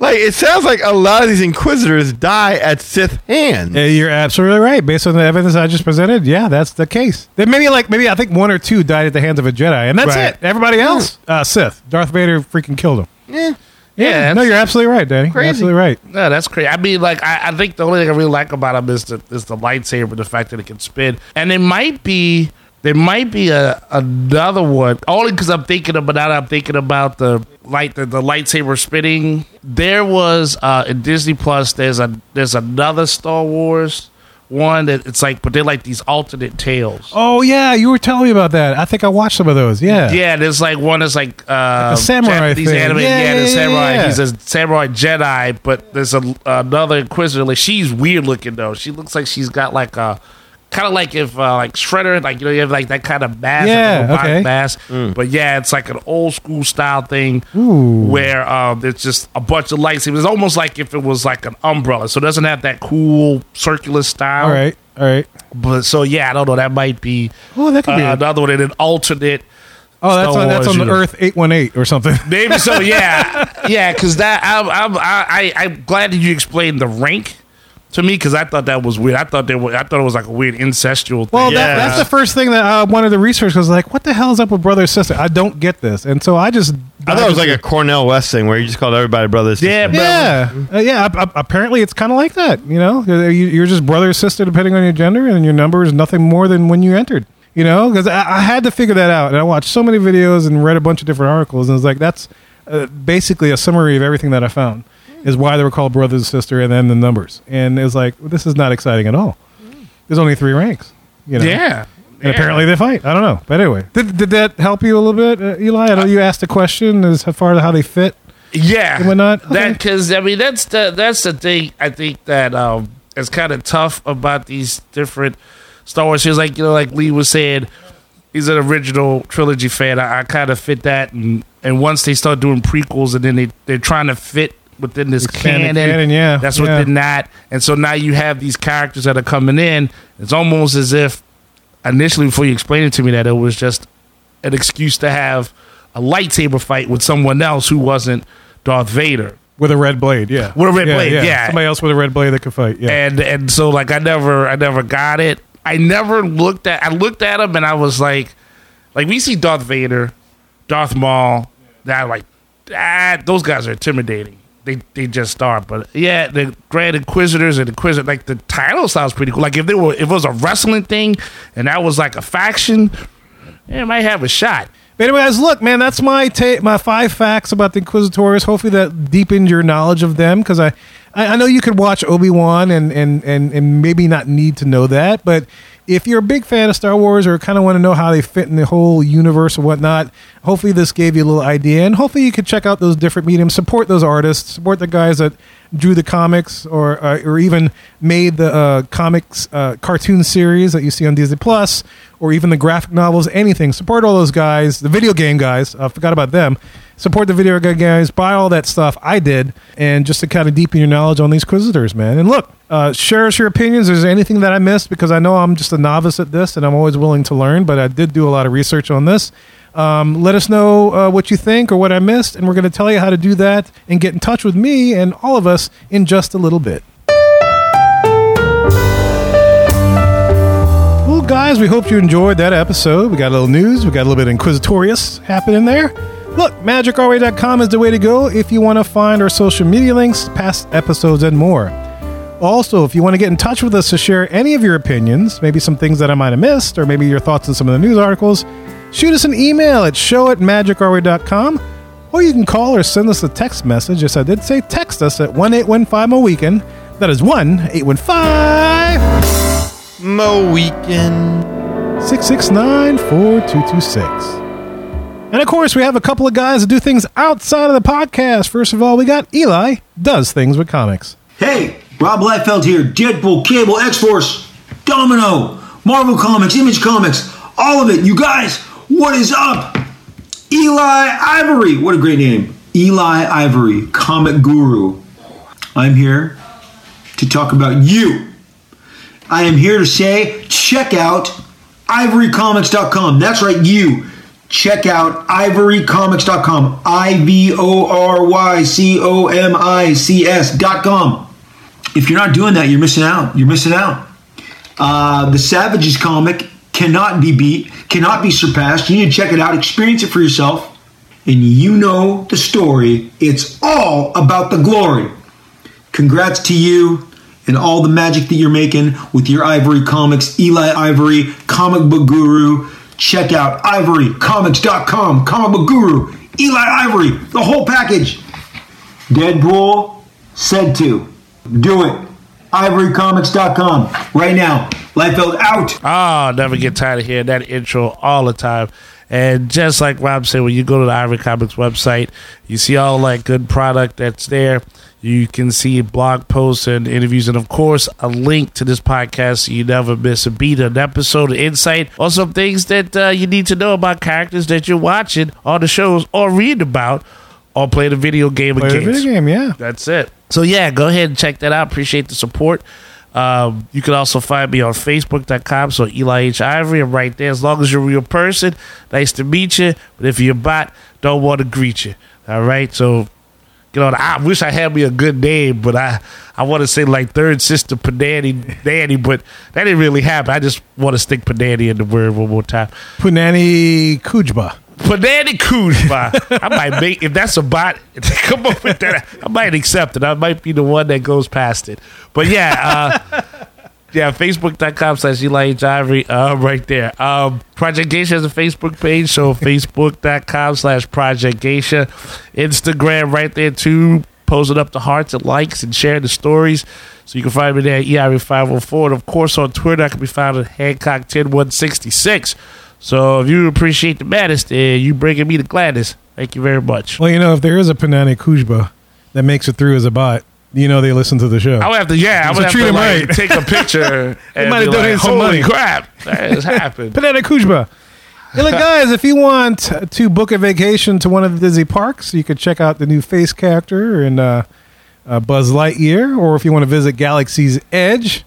like it sounds like a lot of these Inquisitors die at Sith hands. Uh, You're absolutely right. Based on the evidence I just presented, yeah, that's the case. Then maybe like maybe I think one or two died at the hands of a Jedi, and that's Right. it. Everybody else, uh, Sith. Darth Vader freaking killed him. Yeah. Yeah, no, you're absolutely right, Danny. You're absolutely right. Yeah, that's crazy. I mean, like, I, I think the only thing I really like about him is the is the lightsaber, the fact that it can spin, and it might be there might be a another one only because I'm thinking about now. that I'm thinking about the light the, the lightsaber spinning. There was uh, in Disney Plus. There's a there's another Star Wars one that it's like, but they're like these alternate tales. Oh yeah, you were telling me about that. I think I watched some of those. Yeah. Yeah, there's like one that's like uh, a samurai Japanese thing. anime. Yeah, Yeah, yeah, the yeah, samurai. yeah. He's a samurai Jedi, but there's a, another Inquisitor. Like she's weird looking though. She looks like she's got like a kind of like if uh, like Shredder, like you know, you have like that kind of mask, Yeah, like okay. mask. But yeah, it's like an old school style thing Ooh. where um, it's just a bunch of lightsabers. It's almost like if it was like an umbrella, so it doesn't have that cool circular style. All right. All right. But so yeah, I don't know. That might be Oh, that could be. uh, a- another one, and an alternate. oh, that's on, that's on you know. Earth eight one eight or something. Maybe so, yeah, yeah. Because that I'm I'm I, I I'm glad that you explained the rank to me because I thought that was weird. I thought they were I thought it was like a weird incestual thing. Well, Yeah. that's the first thing that I wanted to research. Was like, what the hell is up with brother and sister? I don't get this, and so I just. I thought it was like a Cornel West thing where you just called everybody brothers. yeah, bro. Yeah, uh, yeah. ap- ap- apparently, it's kind of like that. You know, You- you're just brother or sister depending on your gender, and your number is nothing more than when you entered. You know, because I, I had to figure that out, and I watched so many videos and read a bunch of different articles, and it's like that's uh, basically a summary of everything that I found is why they were called brother and sister, and then the numbers, and it was like this is not exciting at all. There's only three ranks. You know, yeah. and apparently they fight. I don't know, but anyway, did, did that help you a little bit, uh, Eli? I know you asked a question as far as how they fit. Yeah, and whatnot? Okay. That because I mean that's the that's the thing I think that um is kind of tough about these different Star Wars series. Like you know, like Lee was saying, he's an original trilogy fan. I, I kind of fit that, and and once they start doing prequels, and then they they're trying to fit within this canon, canon, yeah, that's yeah. within that, and so now you have these characters that are coming in. It's almost as if initially before you explained it to me that it was just an excuse to have a lightsaber fight with someone else who wasn't Darth Vader. With a red blade, yeah. With a red blade, yeah. Somebody else with a red blade that could fight, yeah. And and so like I never I never got it. I never looked at I looked at him and I was like like we see Darth Vader, Darth Maul, that like ah, those guys are intimidating. They they just are. But yeah, the Grand Inquisitors and Inquisitor like the title sounds pretty cool. Like if they were if it was a wrestling thing and that was like a faction, it might have a shot. But anyways, look, man, that's my ta- my five facts about the Inquisitors. Hopefully, that deepened your knowledge of them because I, I I know you could watch Obi Wan and, and and and maybe not need to know that, but if you're a big fan of Star Wars or kind of want to know how they fit in the whole universe or whatnot, hopefully this gave you a little idea, and hopefully you could check out those different mediums, support those artists, support the guys that drew the comics or uh, or even made the uh, comics uh, cartoon series that you see on Disney Plus, or even the graphic novels, anything. Support all those guys, the video game guys. I forgot about them. Support the video game guys. Buy all that stuff. I did, and just to kind of deepen your knowledge on these Inquisitors, man. And look, uh, share us your opinions. Is there anything that I missed? Because I know I'm just a novice at this, and I'm always willing to learn. But I did do a lot of research on this. Um, let us know uh, what you think or what I missed, and we're going to tell you how to do that and get in touch with me and all of us in just a little bit. Guys, we hope you enjoyed that episode. We got a little news, we got a little bit Inquisitorius happening there. Look, magicourway.com is the way to go if you want to find our social media links, past episodes, and more. Also, if you want to get in touch with us to share any of your opinions, maybe some things that I might have missed, or maybe your thoughts on some of the news articles, shoot us an email at show at magicourway.com, or you can call or send us a text message. Yes, I did say text us at 1 815 Mo Weekend. That is 1 815 Mo Weekend. 669 4226. And of course, we have a couple of guys that do things outside of the podcast. First of all, we got Eli does things with comics. Hey, Rob Liefeld here. Deadpool, Cable, X Force, Domino, Marvel Comics, Image Comics, all of it. You guys, what is up? Eli Ivory. What a great name. Eli Ivory, comic guru. I'm here to talk about you. I am here to say check out ivorycomics.com. That's right, you. check out ivorycomics.com. I V O R Y C O M I C S.com. If you're not doing that, you're missing out. You're missing out. Uh, the Savages comic cannot be beat, cannot be surpassed. You need to check it out, experience it for yourself, and you know the story. It's all about the glory. Congrats to you and all the magic that you're making with your Ivory Comics, Eli Ivory, comic book guru. Check out ivorycomics.com, comic book guru, Eli Ivory, the whole package. Deadpool said to. Do it. Ivorycomics.com right now. Liefeld out. Oh, never get tired of hearing that intro all the time. And just like Rob said, when you go to the Ivory Comics website, you see all that good product that's there. You can see blog posts and interviews, and of course, a link to this podcast so you never miss a beat, an episode, an insight, or some things that uh, you need to know about characters that you're watching on the shows or read about or play the video game Play the against. video game, yeah. That's it. So yeah, go ahead and check that out. Appreciate the support. Um, you can also find me on Facebook.com. So Eli H Ivory, I'm right there. As long as you're a real person, nice to meet you. But if you're a bot, don't want to greet you. All right. So you know, I wish I had me a good name, but I I want to say like third sister Panani Danny, but that didn't really happen. I just want to stick Panani in the word one more time. Punani Kujba. Panani Kujba. I might make if that's a bot. Come up with that. I might accept it. I might be the one that goes past it. But yeah, uh, yeah. Facebook.com slash Eli H. Ivory. Uh, right there. Um, Project Geisha has a Facebook page, so Facebook.com slash Project Geisha. Instagram right there too. Posting up the hearts and likes and sharing the stories. So you can find me there at EIV504. And of course on Twitter I can be found at Hancock10166. So if you appreciate the madness, there, you bringing me the gladness. Thank you very much. Well, you know, if there is a Punani Kujba that makes it through as a bot, you know they listen to the show. I would have to, yeah, I would have treat to him like, right. take a picture and might have like, donated some holy money." crap, that has happened. Banana Kujba. Hey, look, guys, if you want to book a vacation to one of the Disney parks, you could check out the new face character in uh, uh, Buzz Lightyear, or if you want to visit Galaxy's Edge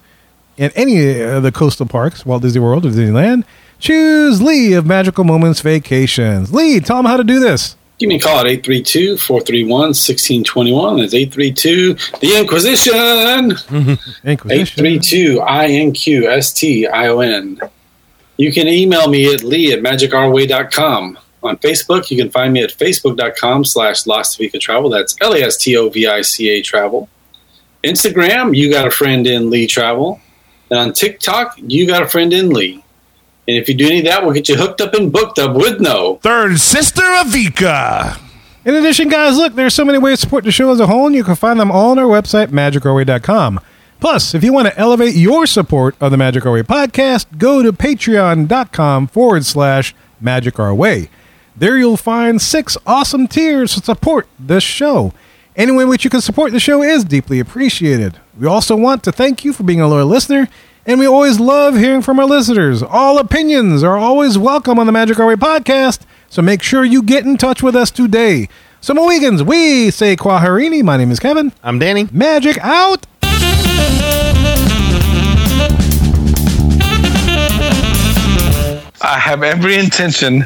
in any of the coastal parks, Walt Disney World or Disneyland, choose Lee of Magical Moments Vacations. Lee, tell them how to do this. Give me a call at 832 431 1621. That's 832 The Inquisition. Inquisition. 832 I N Q S T I O N. You can email me at lee at magicourway.com. On Facebook, you can find me at facebook.com slash Lastovica Travel. That's L A S T O V I C A Travel. Instagram, you got a friend in Lee Travel. And on TikTok, you got a friend in Lee. And if you do any of that, we'll get you hooked up and booked up with no. Third sister Avika. In addition, guys, look, there's so many ways to support the show as a whole, and you can find them all on our website, magicourway.com. Plus, if you want to elevate your support of the Magic Our Way podcast, go to patreon.com forward slash Magic Our Way. There you'll find six awesome tiers to support this show. Any way in which you can support the show is deeply appreciated. We also want to thank you for being a loyal listener, and we always love hearing from our listeners. All opinions are always welcome on the Magic Our Way podcast, so make sure you get in touch with us today. So, Mohegans, we say Quaharini. My name is Kevin. I'm Danny. Magic out. I have every intention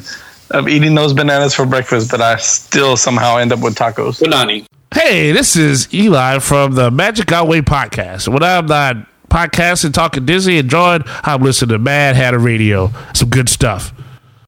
of eating those bananas for breakfast, but I still somehow end up with tacos. Banani. Hey, this is Eli from the Magic Our Way podcast. When I'm not podcasting, talking Disney, enjoying, I'm listening to Mad Hatter Radio. Some good stuff.